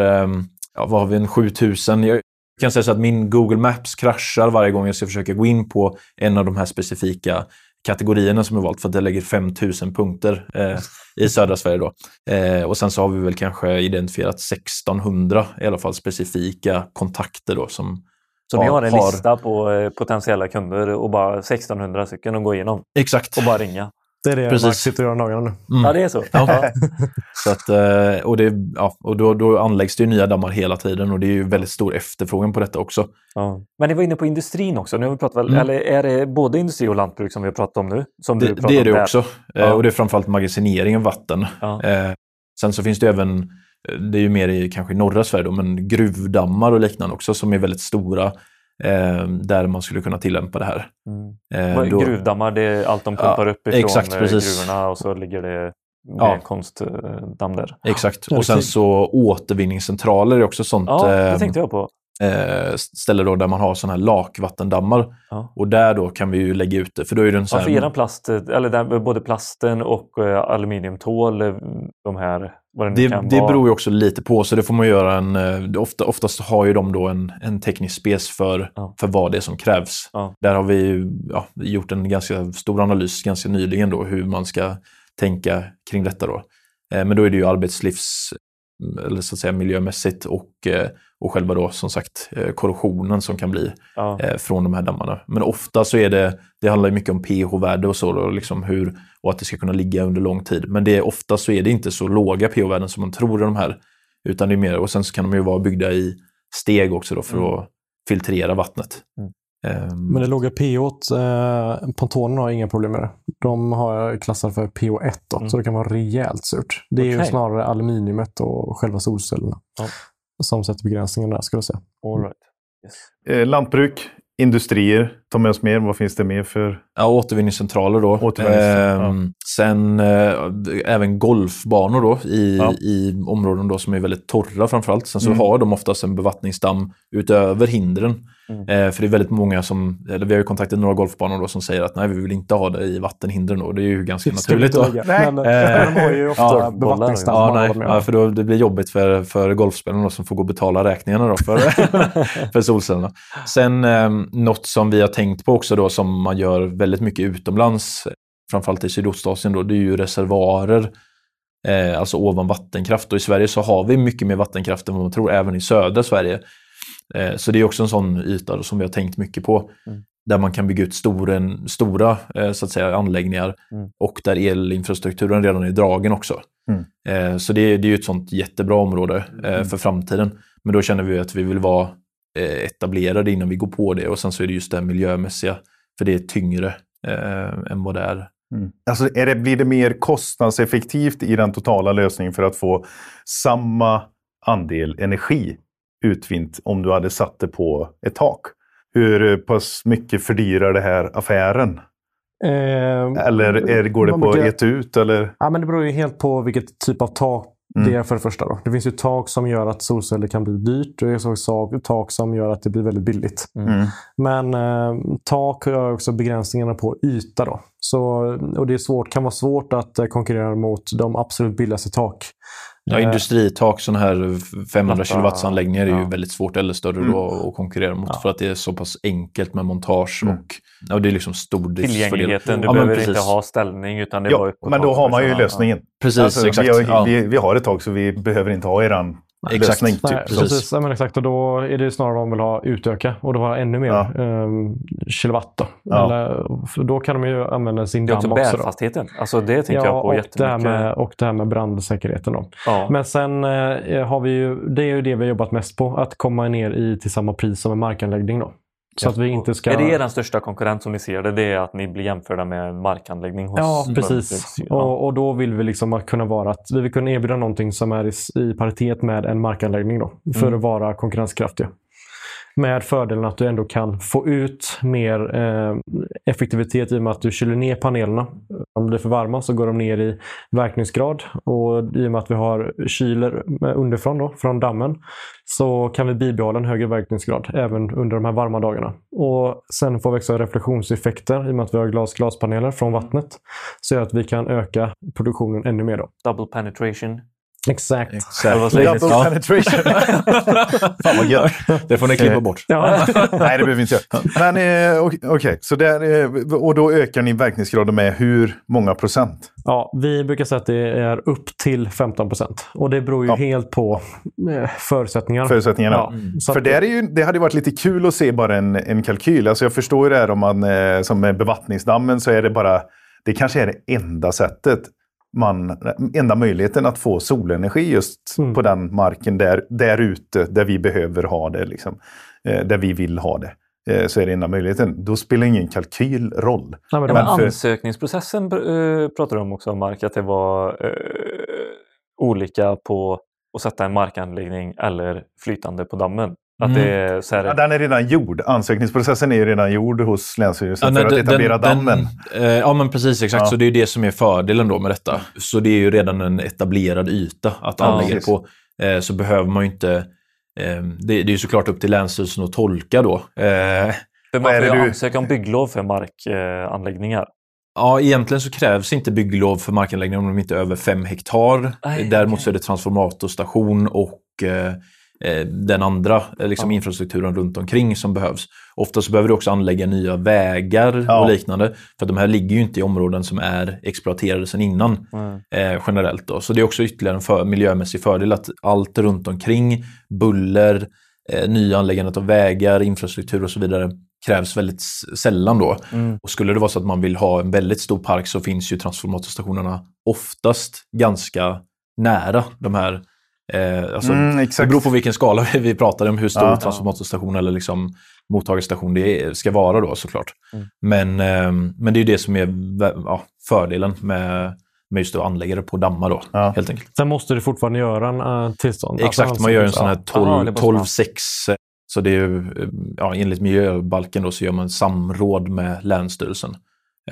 ja, vad har vi, en 7000. Jag kan säga så att min Google Maps kraschar varje gång jag ska försöka gå in på en av de här specifika kategorierna som är valt för att det lägger 5000 punkter i södra Sverige. Då. Eh, och sen så har vi väl kanske identifierat 1600 i alla fall specifika kontakter då som Så ni har en har- lista på eh, potentiella kunder och bara 1600 stycken att gå igenom Exakt. och bara ringa. Det är det Precis. Max sitter och gör dagarna nu. Mm. Ja, det är så. Ja. Så att, eh, och det, ja, och då, då anläggs det ju nya dammar hela tiden och det är ju väldigt stor efterfrågan på detta också. Ja. Men ni var inne på industrin också. Nu har vi pratat väl, Mm. eller är det både industri och lantbruk som vi har pratat om nu? Som du Det, det är om det där? också. Eh, Ja. Och det är framförallt magasinering av vatten. Ja. Eh, sen så finns det ju även, det är ju mer i kanske i norra Sverige då, men gruvdammar och liknande också som är väldigt stora. Eh, där man skulle kunna tillämpa det här. Mm. Eh, då- Gruvdammar, det är allt de pumpar Ja, upp ifrån exakt, eh, precis. gruvorna och så ligger det Ja. konstdamm där. Exakt. Ja, Och sen så återvinningscentraler är också sånt. Ja, det eh, tänkte jag på. eh, ställe då där man har sådana här lakvattendammar. Ja. Och där då kan vi ju lägga ut det. För då är det en sån Varför här... eran plast, eller där, både plasten och aluminium tål eh, de här, det Det, det beror ju också lite på, så det får man göra en... eh, Ofta, oftast har ju de då en, en teknisk spec för, Ja. för vad det är som krävs. Ja. Där har vi ja, gjort en ganska stor analys ganska nyligen då, hur man ska tänka kring detta då. Eh, Men då är det ju arbetslivs, eller så att säga miljömässigt och, eh, och själva då som sagt eh, korrosionen som kan bli Ja. eh, från de här dammarna. Men ofta så är det, det handlar ju mycket om pH-värde och så då, liksom hur, och att det ska kunna ligga under lång tid. Men det är, ofta så är det inte så låga pH-värden som man tror i de här. Utan det är mer, och sen så kan de ju vara byggda i steg också då för att filtrera vattnet. Mm. Ehm, Men det låga pH, eh, pontonen har inga problem med det. De har klassat för pH1, då, Mm. så det kan vara rejält surt. Det är ju snarare aluminiumet och själva solcellerna Ja. som sätter begränsningen där, skulle jag säga. All right. Yes. Eh, lantbruk, industrier, ta med oss mer. Vad finns det mer för? Ja, återvinningscentraler då. Återvinningscentraler, Ehm, Sen eh, även golfbanor då i, Ja. i områden då som är väldigt torra framförallt. Sen så Mm. har de oftast en bevattningsdamm utöver hindren. Mm. Eh, för det är väldigt många som, eller vi har ju kontaktat några golfbanor då som säger att nej, vi vill inte ha det i vattenhindren då. Det är ju ganska naturligt då. Nej. men de har ju ofta Ja, bevattningsdammar. Ja, nej, ja, för då, det blir jobbigt för, för golfspelarna då, som får gå och betala räkningarna då för, för solcellerna. Sen eh, något som vi har tänkt på också då som man gör väldigt mycket utomlands, framförallt i Sydostasien då, det är ju reservoarer, eh, alltså ovan vattenkraft. Och i Sverige så har vi mycket mer vattenkraft än vad man tror, även i södra Sverige. Eh, så det är också en sån yta då som vi har tänkt mycket på. Mm. Där man kan bygga ut stora, stora eh, så att säga, anläggningar Mm. och där elinfrastrukturen redan är dragen också. Eh, Så det, det är ju ett sånt jättebra område eh, för framtiden. Men då känner vi att vi vill vara etablerade innan vi går på det och sen så är det just det miljömässiga. För det är tyngre eh, än vad det är. Alltså, är det, blir det mer kostnadseffektivt i den totala lösningen för att få samma andel energi utvint om du hade satt det på ett tak? Hur pass mycket fördyrar det här affären? Eh, Eller är, går det på ett ut? Eller? Ja, men det beror ju helt på vilket typ av tak Mm. det är för det första. Då. Det finns ju tak som gör att solceller kan bli dyrt och det också tak som gör att det blir väldigt billigt. Mm. Men eh, tak har också begränsningarna på yta. Då. Så, och det är svårt, kan vara svårt att eh, konkurrera mot de absolut billigaste tak. Ja, Eh, industritak, sådana här 500 Platta, kilowattanläggningar är ju väldigt svårt eller större Mm. då att konkurrera mot Ja. för att det är så pass enkelt med montage Mm. och ja, det är liksom stordriftsfördel. Tillgängligheten, du Ja, behöver inte precis. ha ställning utan det är bara Ja, på men då har man ju liksom. lösningen. Precis, Alltså, exakt. Vi, har, vi, vi har ett tak så vi behöver inte ha eran Exakt. lösning. Typ. Nej, precis. precis. Ja, men exakt. Och då är det snarare om man vill ha utöka och då ha ännu mer Ja. ehm, kilowatt. Då. Ja. Eller, för då kan de ju använda sin Det är också damm också. Då. bärfastheten. Alltså det tänker Ja, jag på och det, jättemycket. här med, och det här med brandsäkerheten. Då. ja. Men sen eh, har vi ju, det är ju det vi har jobbat mest på, att komma ner i till samma pris som en markanläggning. Då. Så att vi inte ska... Är det er största konkurrent som ni ser det? Det är att ni blir jämförda med markanläggning hos Ja, precis. Och, och då vill vi liksom kunna vara att vi vill kunna erbjuda någonting som är i, i paritet med en markanläggning då, för Mm. att vara konkurrenskraftiga. Med fördelen att du ändå kan få ut mer eh, effektivitet i och med att du kyler ner panelerna. Om de blir för varma så går de ner i verkningsgrad och i och med att vi har kyler eh, underifrån då, från dammen så kan vi bibehålla en högre verkningsgrad även under de här varma dagarna. Och Sen får vi också reflektionseffekter i och med att vi har glas-glaspaneler från vattnet. Så gör att vi kan öka produktionen ännu mer. Då. Double penetration. Exakt. Double Ja. penetration. Fan vad gött. Det får ni klippa bort. Ja. Nej, det behöver vi inte göra. Men eh, okej, så där, eh, och då ökar ni verkningsgraden med hur många procent? Ja, vi brukar säga att det är upp till 15 procent. Och det beror ju Ja. helt på eh, förutsättningarna. Förutsättningarna. Ja, så För där är ju, det hade ju varit lite kul att se bara en, en kalkyl. Alltså jag förstår ju det här om man, som med bevattningsdammen så är det bara, det kanske är det enda sättet, man, enda möjligheten att få solenergi just Mm. på den marken där, där ute, där vi behöver ha det, liksom, eh, där vi vill ha det. Eh, så är det enda möjligheten. Då spelar ingen kalkyl roll. Nej, men de- men för- ansökningsprocessen eh, pratar du om också, Mark, att det var eh, olika på att sätta en markanläggning eller flytande på dammen. Att Mm. det är så här, Ja, den är redan gjord. Ansökningsprocessen är ju redan gjord hos Länsstyrelsen Ja, för nej, att etablera den- dammen. Den, eh, ja, men precis. Exakt. Ja. Så det är ju det som är fördelen då med detta. Så det är ju redan en etablerad yta att anlägga det på. Eh, så behöver man ju inte eh, det, det är ju såklart upp till Länsstyrelsen att tolka då. Eh, För man är får ju du- ansöka om bygglov för markanläggningar. Ja, egentligen så krävs inte bygglov för markanläggningar om de inte är över 5 hektar. Nej, Däremot okej. så är det transformatorstation och eh, den andra eh, liksom Ja. infrastrukturen runt omkring som behövs. Ofta så behöver du också anlägga nya vägar Ja. och liknande. För de här ligger ju inte i områden som är exploaterade sedan innan Mm. eh, generellt. Då. Så det är också ytterligare en för, miljömässig fördel att allt runt omkring, buller, eh, nya anläggandet av vägar, infrastruktur och så vidare krävs väldigt sällan då. Mm. Och skulle det vara så att man vill ha en väldigt stor park så finns ju transformatorstationerna oftast ganska nära de här Eh, alltså, Mm, det exakt. beror på vilken skala vi pratar om, hur stor Ja. transformatorstation eller liksom mottagarstation det är, ska vara då såklart. Mm. Men, eh, men det är ju det som är ja, fördelen med, med just att anlägga det på dammar då, Ja. helt enkelt. Sen måste du fortfarande göra en uh, tillstånd. Exakt, Alltså, man gör en alltså, sån här ja. 12 Aha, det är bara 12-6. eh, Så det är ju, eh, ja, enligt miljöbalken då så gör man samråd med Länsstyrelsen.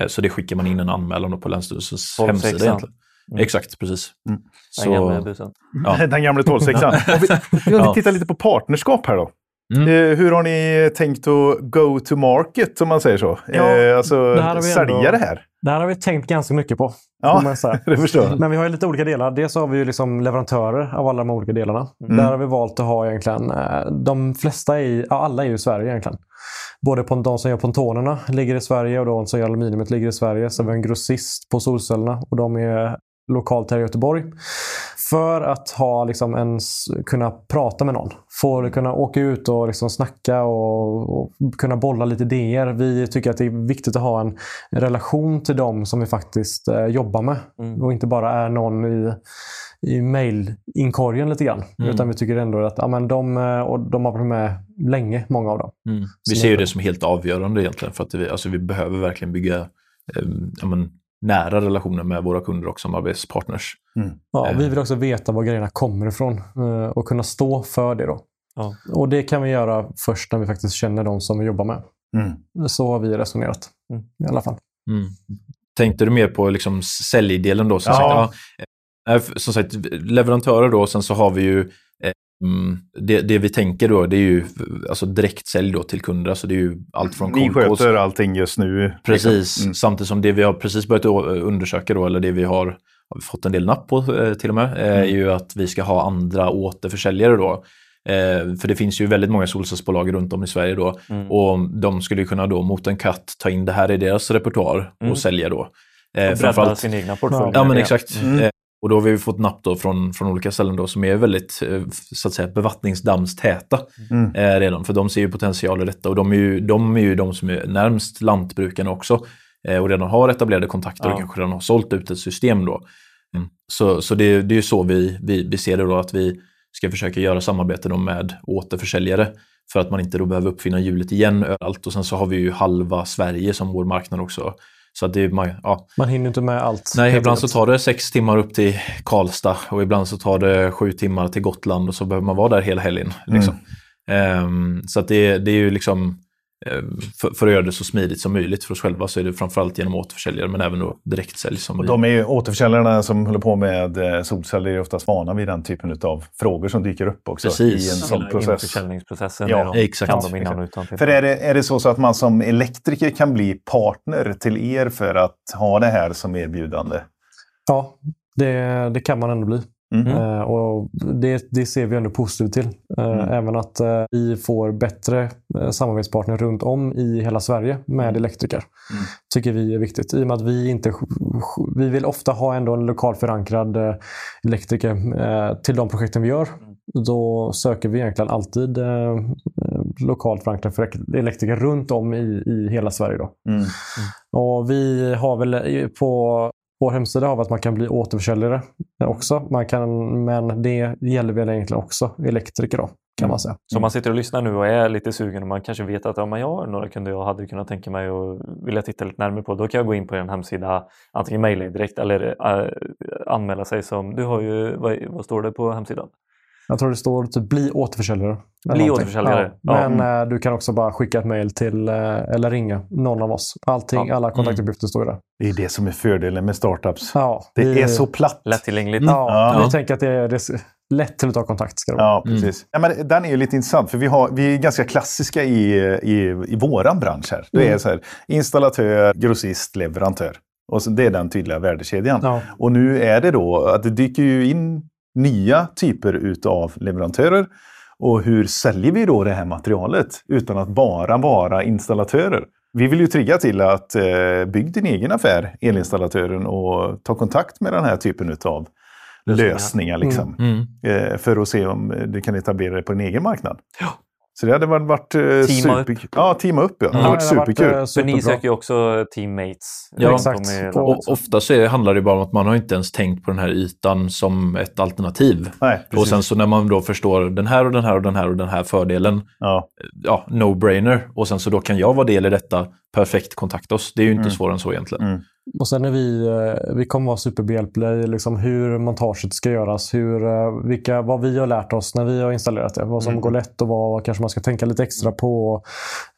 Så det skickar man in en anmälan då på Länsstyrelsens 12-6, hemsida ja. egentligen. Mm. Exakt, precis. Mm. Den gamla Så, bussen. Ja. Den gamla 12-6an. Om vi, vi tittar lite på partnerskap här då. Mm. Eh, hur har ni tänkt att go to market, om man säger så? Ja, eh, alltså, det sälja ändå- det här? Det här har vi tänkt ganska mycket på. Ja, man säga. det förstår jag. Men vi har ju lite olika delar. Dels har vi ju liksom leverantörer av alla de olika delarna. Mm. Där har vi valt att ha egentligen, eh, de flesta i- ja, alla är ju i Sverige egentligen. Både på de som gör pontonerna ligger i Sverige och de som gör aluminiumet ligger i Sverige. Så vi har en grossist på solcellerna och de är lokalt här i Göteborg. För att ha, liksom en, kunna prata med någon. Få kunna åka ut och liksom snacka och, och kunna bolla lite idéer. Vi tycker att det är viktigt att ha en relation till dem som vi faktiskt eh, jobbar med. Mm. Och inte bara är någon i, i mailinkorgen lite grann. Mm. Utan vi tycker ändå att ja, men de, eh, och de har varit med länge, många av dem. Mm. Vi ser ju det som helt avgörande egentligen för att vi, alltså vi behöver verkligen bygga eh, ja, men, nära relationer med våra kunder och samarbetspartners. Ja, Eh. vi vill också veta var grejerna kommer ifrån eh, och kunna stå för det. Då. Ja. Och det kan vi göra först när vi faktiskt känner de som vi jobbar med. Mm. Så har vi resonerat Mm. i alla fall. Mm. Tänkte du mer på liksom säljdelen då? Som, Ja. sagt, ja, eh, som sagt, leverantörer då, sen så har vi ju mm, det, det vi tänker då, det är ju alltså direktsälj då till kunder. Alltså det är ju allt från Ni cold calls- sköter allting just nu. Precis. Mm. samtidigt som det vi har precis börjat undersöka då, eller det vi har, har fått en del napp på eh, till och med, eh, är ju att vi ska ha andra återförsäljare då. Eh, för det finns ju väldigt många solcellsbolag runt om i Sverige då. Mm. Och de skulle kunna då mot en katt ta in det här i deras repertoar Mm. och sälja då. Eh, Och bredda sin egna portfölj. Ja men exakt. Mm. Och då har vi fått napp då från, från olika ställen då som är väldigt eh, så att säga bevattningsdammstäta Mm. eh, redan. För de ser ju potential i detta och de är ju de, är ju de som är närmst lantbrukarna också. Eh, och redan har etablerade kontakter Ja. och kanske redan har sålt ut ett system då. Mm. Så, så det, det är ju så vi, vi, vi ser det då att vi ska försöka göra samarbete då med återförsäljare. För att man inte då behöver uppfinna hjulet igen överallt. Och sen så har vi ju halva Sverige som vår marknad också. Så det man- ja, Man hinner inte med allt. Nej, ibland så tar det sex timmar upp till Karlstad och ibland så tar det sju timmar till Gotland och så behöver man vara där hela helgen. Liksom. Ehm, så att det, det är ju liksom, för, för att göra det så smidigt som möjligt för oss själva så är det framförallt genom återförsäljare men även då direktsälj. Som Och de är ju, återförsäljarna som håller på med eh, solceller är oftast vana vid den typen av frågor som dyker upp också Precis. i en sån Hela process. Införsäljningsprocessen. Ja, är de, exakt. De innan utan. För är det, är det så, så att man som elektriker kan bli partner till er för att ha det här som erbjudande? Ja, det, det kan man ändå bli. Mm. Eh, och det, det ser vi ändå positivt till. Eh, Mm. Även att eh, vi får bättre samarbetspartner runt om i hela Sverige med elektriker. Mm. tycker vi är viktigt. I och med att vi inte... Vi vill ofta ha ändå en lokalt förankrad elektriker till de projekten vi gör. Då söker vi egentligen alltid lokalt förankrade för- elektriker runt om i, i hela Sverige. Då. Mm. Och vi har väl på vår hemsida har vi att man kan bli återförsäljare också. Man kan, men det gäller väl egentligen också elektriker då, kan man säga. Så om man sitter och lyssnar nu och är lite sugen och man kanske vet att ja, jag har några kunder jag hade kunnat tänka mig och vilja titta lite närmare på. Då kan jag gå in på en hemsida, antingen mejla direkt eller äh, anmäla sig som, du har ju, vad, vad står det på hemsidan? Jag tror det står typ bli återförsäljare. Bli återförsäljare. Ja. Ja. Men eh, du kan också bara skicka ett mejl till eh, eller ringa någon av oss. Allting, Ja. alla kontaktuppgifter står ju där. Det är det som är fördelen med startups. Ja, Det vi, är så platt. Lättillgängligt. Ja, Ja. vi tänker att det är, det är lätt till att ta kontakt. Ska det vara. Ja, precis. Ja, men den är ju lite intressant, för vi, har, vi är ganska klassiska i, i, i våran bransch här. Det är så här, installatör, grossist, leverantör. Och så, det är den tydliga värdekedjan. Ja. Och nu är det då att det dyker ju in nya typer utav leverantörer. Och hur säljer vi då det här materialet utan att bara vara installatörer? Vi vill ju trigga till att eh, bygg din egen affär, elinstallatören, och ta kontakt med den här typen utav Lösningar. lösningar. liksom Mm. eh, för att se om du kan etablera dig på din egen marknad. Så det hade varit, varit eh, Teama super... Ja, teama upp. Ja. Det Ja, hade varit det varit, superkul. eh, För ni superbra. söker ju också teammates. Ja, exakt. Och- Och ofta så är, handlar det bara om att man har inte ens tänkt på den här ytan som ett alternativ. Nej, Och sen så när man då förstår den här och den här och den här och den här fördelen, ja. ja, no-brainer. Och sen så då kan jag vara del i detta, perfekt, kontakta oss. Det är ju inte Mm. svårare än så egentligen. Mm. Och sen är vi, eh, vi kommer vara superbehjälpliga i liksom hur montaget ska göras. Hur, eh, vilka, vad vi har lärt oss när vi har installerat det. Vad som Mm. går lätt och vad kanske man ska tänka lite extra på.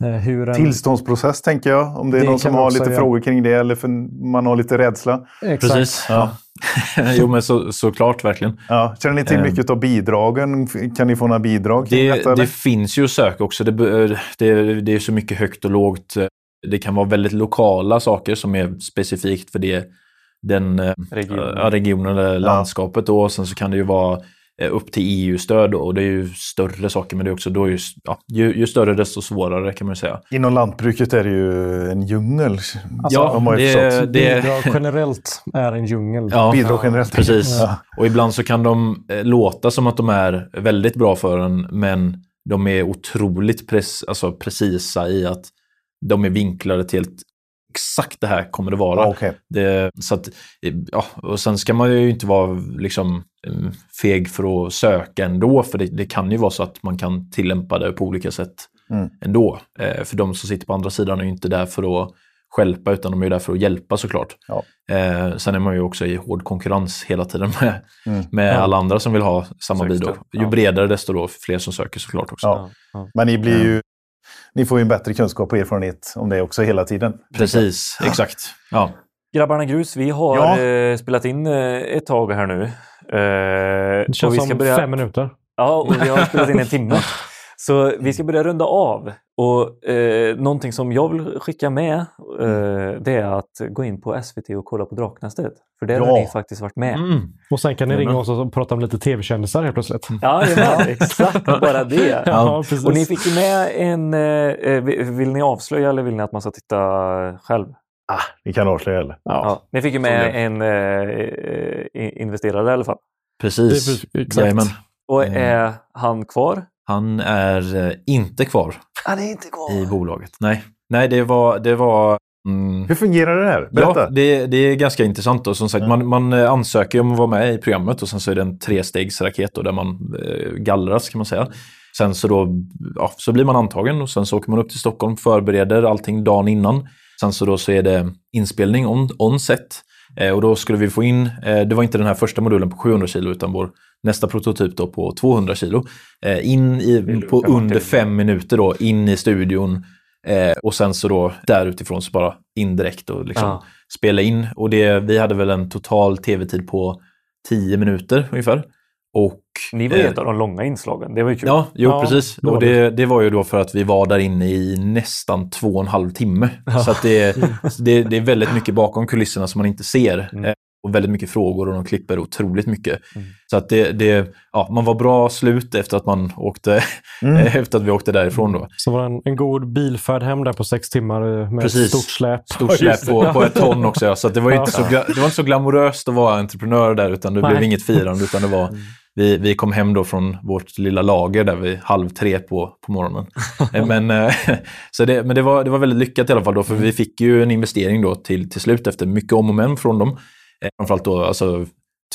eh, Hur en, Tillståndsprocess tänker jag. Om det är Det någon som har lite göra. frågor kring det eller för man har lite rädsla. Exakt. Precis. Ja. jo men så, såklart verkligen. Ja. Känner ni till Ehm. mycket av bidragen? Kan ni få några bidrag Det, detta? det finns ju att söka också. Det, det, det är så mycket högt och lågt. Det kan vara väldigt lokala saker som är specifikt för det, den eh, Regionen. ja, regionen eller landskapet. Då. Sen så kan det ju vara eh, upp till EU-stöd och det är ju större saker. Men det är också då ju, ja, ju, ju större desto svårare kan man ju säga. Inom lantbruket är det ju en djungel. ja, har ju det, det, Bidrag generellt är en djungel. ja, Bidrag generellt. Precis. Ja. Och ibland så kan de eh, låta som att de är väldigt bra för en, men de är otroligt pres- alltså precisa i att de är vinklade till att exakt det här kommer det vara. Okej. Det, så att, eh, ja, och sen ska man ju inte vara liksom, mm, feg för att söka ändå, för det, det kan ju vara så att man kan tillämpa det på olika sätt Mm. ändå. Eh, för de som sitter på andra sidan är ju inte där för att stjälpa, utan de är ju där för att hjälpa såklart. Ja. Eh, sen är man ju också i hård konkurrens hela tiden med, Mm. med Ja. alla andra som vill ha samma bidrag. Ju Ja. bredare desto då fler som söker såklart också. Ja. Ja. Men ni, blir ju, ni får ju en bättre kunskap och erfarenhet om det också hela tiden. Precis, exakt. Ja. Grabbarna Grus, vi har Ja. eh, spelat in eh, ett tag här nu. Eh, Det känns och vi ska som börja... fem minuter. Ja, och vi har spelat in en timme. Så vi ska börja runda av. Och eh, någonting som jag vill skicka med eh, det är att gå in på SVT och kolla på Draknästet. För där har Ja. ni faktiskt varit med. Mm. Och sen kan ni ringa oss och prata om lite tv-kändisar helt plötsligt. Ja, ja exakt. Bara det. Ja, precis. Och ni fick ju med en... Eh, vill vill ni avslöja eller vill ni att man ska titta själv? Ah, ni kan avslöja eller? Ja. Ni fick ju med en eh, eh, investerare i alla fall. Precis. Det är- exakt. Och Mm. är han kvar? Han är eh, inte kvar Han är inte kvar. i bolaget. Nej, Nej det var... Det var mm, Hur fungerar det här? Berätta. Ja, det, det är ganska intressant. Och som sagt, Ja. man, man eh, ansöker om att vara med i programmet och sen så är det en trestegsraket där man eh, gallras kan man säga. Sen så, då, ja, så blir man antagen och sen så åker man upp till Stockholm, förbereder allting dagen innan. Sen så, då så är det inspelning on, on set. Eh, och då skulle vi få in, eh, det var inte den här första modulen på 700 kilo utan vår nästa prototyp då på 200 kilo. Eh, in i, på under fem minuter då, in i studion. Eh, och sen så då där utifrån så bara indirekt och liksom Ja. spela in. Och det, vi hade väl en total tv-tid på 10 minuter ungefär. Och, Ni var ju eh, ett av de långa inslagen. Det var ju kul. Ja, jo Ja, precis. det och det, det var ju då för att vi var där inne i nästan två och en halv timme. Så att det, det, det är väldigt mycket bakom kulisserna som man inte ser. Mm. Och väldigt mycket frågor och de klipper otroligt mycket. Mm. Så att det, det, ja, man var bra slut efter att, man åkte, Mm. efter att vi åkte därifrån. Då. Så var det en, en god bilfärd hem där på sex timmar eh, med Precis. stort släp. Stort släp på, på ett ton också. Ja. Så det, var inte så, det var inte så glamoröst att vara entreprenör där, utan det Nej. blev inget firande. Utan det var, vi, vi kom hem då från vårt lilla lager där vid halv tre på, på morgonen. Eh, men eh, så det, men det, var, det var väldigt lyckat i alla fall, då, för vi fick ju en investering då till, till slut efter mycket om och men från dem. Eh, framförallt då alltså,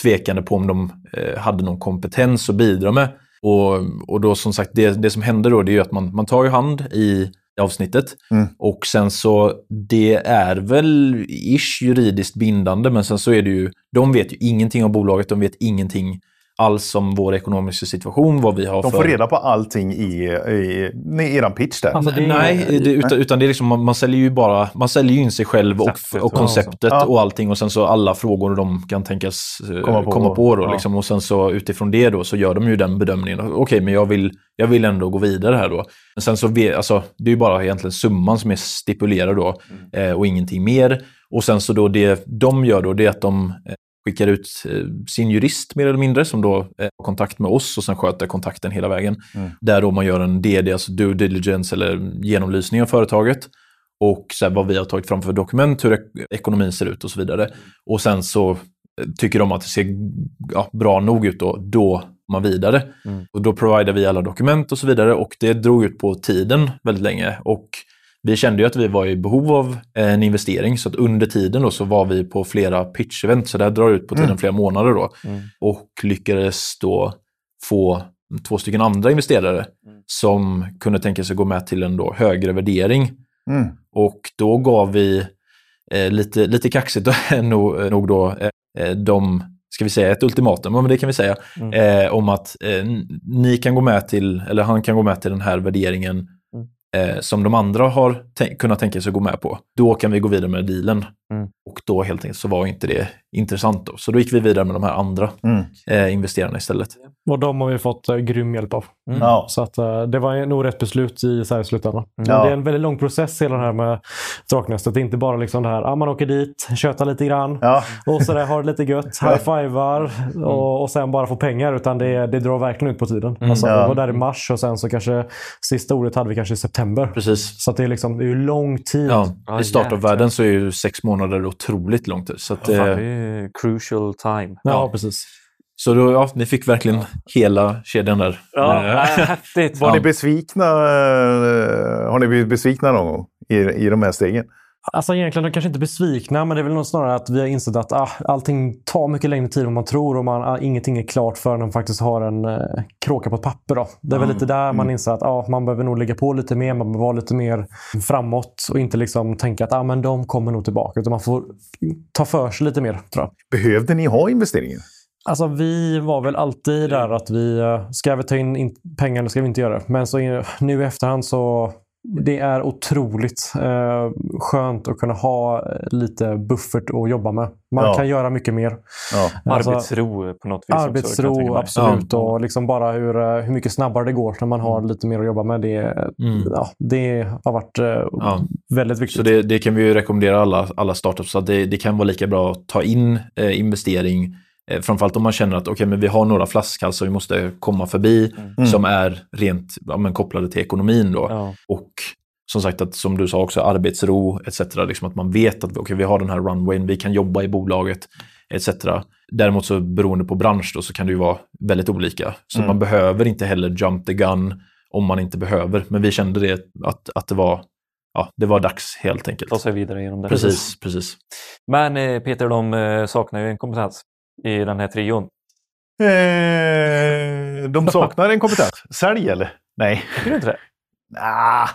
tvekande på om de eh, hade någon kompetens att bidra med. Och, och då som sagt, det, det som händer då det är ju att man, man tar ju hand i avsnittet Mm. och sen så, det är väl ish juridiskt bindande, men sen så är det ju, de vet ju ingenting om bolaget, de vet ingenting alls om vår ekonomiska situation, vad vi har De för... får reda på allting i, i, i eran pitch där. Alltså, det är- Nej, det, utan, utan det är liksom, man, man säljer ju bara man säljer ju in sig själv och, Konceptet, och konceptet Ja. och allting och sen så alla frågor de kan tänkas eh, Komma komma på. på, då, Ja. liksom, och sen så utifrån det då så gör de ju den bedömningen. Okej, men jag vill, jag vill ändå gå vidare här då. Men sen så, alltså, det är ju bara egentligen summan som är stipulerad då eh, och ingenting mer. Och sen så då det de gör då, det är att de eh, skickar ut eh, sin jurist mer eller mindre som då eh, har kontakt med oss och sen sköter kontakten hela vägen. Där då man gör en DD, alltså due diligence eller genomlysning av företaget. Och så vad vi har tagit fram för dokument, hur ek- ekonomin ser ut och så vidare. Och sen så eh, tycker de att det ser ja, bra nog ut då, då man vidare. Och då providar vi alla dokument och så vidare och det drog ut på tiden väldigt länge. Och vi kände ju att vi var i behov av en investering så att under tiden då så var vi på flera pitch-event så det här drar ut på tiden flera månader då. Och lyckades då få två stycken andra investerare som kunde tänka sig gå med till en då högre värdering. Mm. Och då gav vi eh, lite, lite kaxigt då, nog, nog då eh, eh, de, ska vi säga ett ultimatum, men det kan vi säga, eh, om att eh, ni kan gå med till, eller han kan gå med till den här värderingen eh, som de andra har kunnat tänka sig gå med på. Då kan vi gå vidare med dealen. Mm. Och då helt enkelt så var inte det intressant då. Så då gick vi vidare med de här andra Mm. eh, investerarna istället. Och de har vi fått eh, grym hjälp av. Ja. Så att, eh, det var nog rätt beslut i, så här, i slutändan. Men Ja. Det är en väldigt lång process hela det här med Draknästet. Det är inte bara liksom det här, ah, man åker dit, tjötar lite grann Ja. och så där, har det lite gött, high-fivar och, och sen bara få pengar. Utan det, det drar verkligen ut på tiden. Alltså, Ja. Vi var där i mars och sen så kanske sista ordet hade vi kanske i september. Precis. Så att det är liksom det är ju lång tid. I startup-världen så är ju sex månader otroligt lång tid. Så, att, Fan, det eh, är crucial time. Ja, Ja. precis. Så då, ja, ni fick verkligen hela kedjan där. Ja, Eh, äh, häftigt. Var Ja. ni besvikna? eh, Har ni blivit besvikna någon gång i, i de här stegen? Alltså egentligen de kanske inte besvikna, men det är väl snarare att vi har insett att ah, allting tar mycket längre tid än man tror och man, ah, ingenting är klart förrän man faktiskt har en eh, kråka på ett papper. Då. Det är väl lite där man inser att ah, man behöver nog lägga på lite mer, man behöver vara lite mer framåt och inte liksom tänka att ah, men de kommer nog tillbaka. Utan man får ta för sig lite mer, tror jag. Behövde ni ha investeringen? Alltså vi var väl alltid där att vi, eh, ska vi ta in, pengar eller ska vi inte göra det? Men så nu i efterhand så det är otroligt eh, skönt att kunna ha eh, lite buffert att jobba med. Man Ja. kan göra mycket mer. Ja. Alltså, Arbetsro på något vis. också, Arbetsro, mig. absolut. Och liksom bara hur, eh, hur mycket snabbare det går när man har lite mer att jobba med. Det, Mm. ja, det har varit eh, Ja. väldigt viktigt. Så det, det kan vi ju rekommendera alla, alla startups. Att det, det kan vara lika bra att ta in eh, investering. Eh, framförallt om man känner att okay, men vi har några flaskhalsar vi måste komma förbi som är rent ja, men, kopplade till ekonomin. Då. Ja. Och som sagt, att, som du sa också, arbetsro etc. Liksom att man vet att okay, vi har den här runwayn, vi kan jobba i bolaget etc. Däremot så beroende på bransch då, så kan det ju vara väldigt olika. Så man behöver inte heller jump the gun om man inte behöver. Men vi kände det att, att det, var, ja, det var dags helt enkelt. Ta sig vidare genom det. Precis, precis. Men eh, Peter, de eh, saknar ju en kompetens i den här trion. Eh, de saknar en kompetens. Sälj eller? Nej. Tycker du inte det? Ah.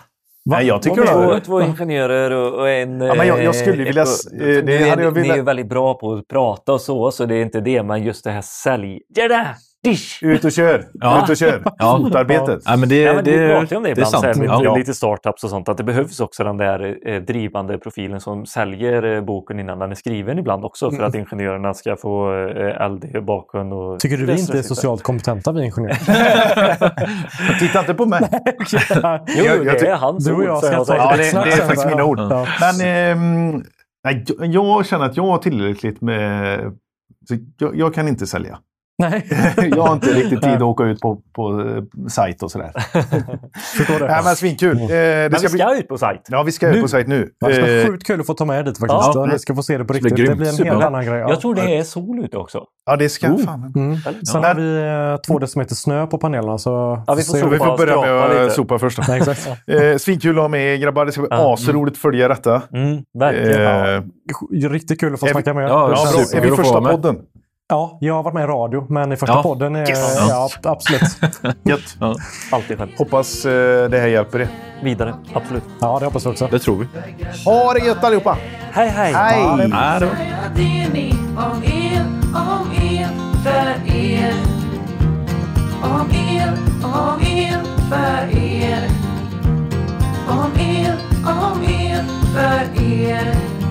Nej, jag tycker Två, det. två ingenjörer och, och en... Ja, men jag- jag skulle eh, vilja eh, det ni, är, hade jag ni är väldigt bra på att prata och så, så det är inte det. Men just det här sälj... Jada! Dish! Ut och kör! Ja. Ut och kör! Ja. Fotarbetet. Ja, men det, Ja, men det, vi pratar ju om det det är ibland, så här, sant. lite startups och sånt, att det behövs också den där eh, drivande profilen som säljer eh, boken innan den är skriven ibland också för att ingenjörerna ska få eh, eld i bakgrund. Och Tycker du vi inte är socialt kompetenta, vi ingenjörer? Titta inte på mig! Jo, Jag- jag det är hans Du och jag ska ta. Ja, det, det är faktiskt mina ord. Ja. Men nej, jag, jag känner att jag har tillräckligt med... Så jag, jag kan inte sälja. Nej. Jag har inte riktigt tid att åka ut på, på eh, sajt och sådär. Förstår det. Nej, men svinkul. Eh, det Men vi ska bli... ska ut på sajt. Ja, vi ska ut Nu. på sajt nu. Det ska bli Eh, sjukt kul att få ta med dit faktiskt. Ja. Ni ska få se det på blir riktigt. Det grymt. blir en helt annan grej. Ja. Jag tror det är sol ute också. Ja, det ska Oh. fan. Mm. Sen Ja. har vi eh, två decimeter snö på panelerna. Så Ja, vi får Så vi får börja med att sopa först. Nej, exakt. Eh, svinkul att ha med grabbar. Det ska bli Ja. asroligt att följa detta. Mm, verkligen. Eh, Riktigt kul att få snacka med er. Ja, Det bra. Är vi första vara podden? Ja, jag har varit med i radio, men i första ja. podden... Är, yes. ja, absolut. Gött. Ja. Alltid själv. Hoppas det här hjälper er. Vidare. Absolut. Ja, det hoppas vi också. Det tror vi. Ha det gött allihopa! Hej, hej! Hej! Om er, om er, för er.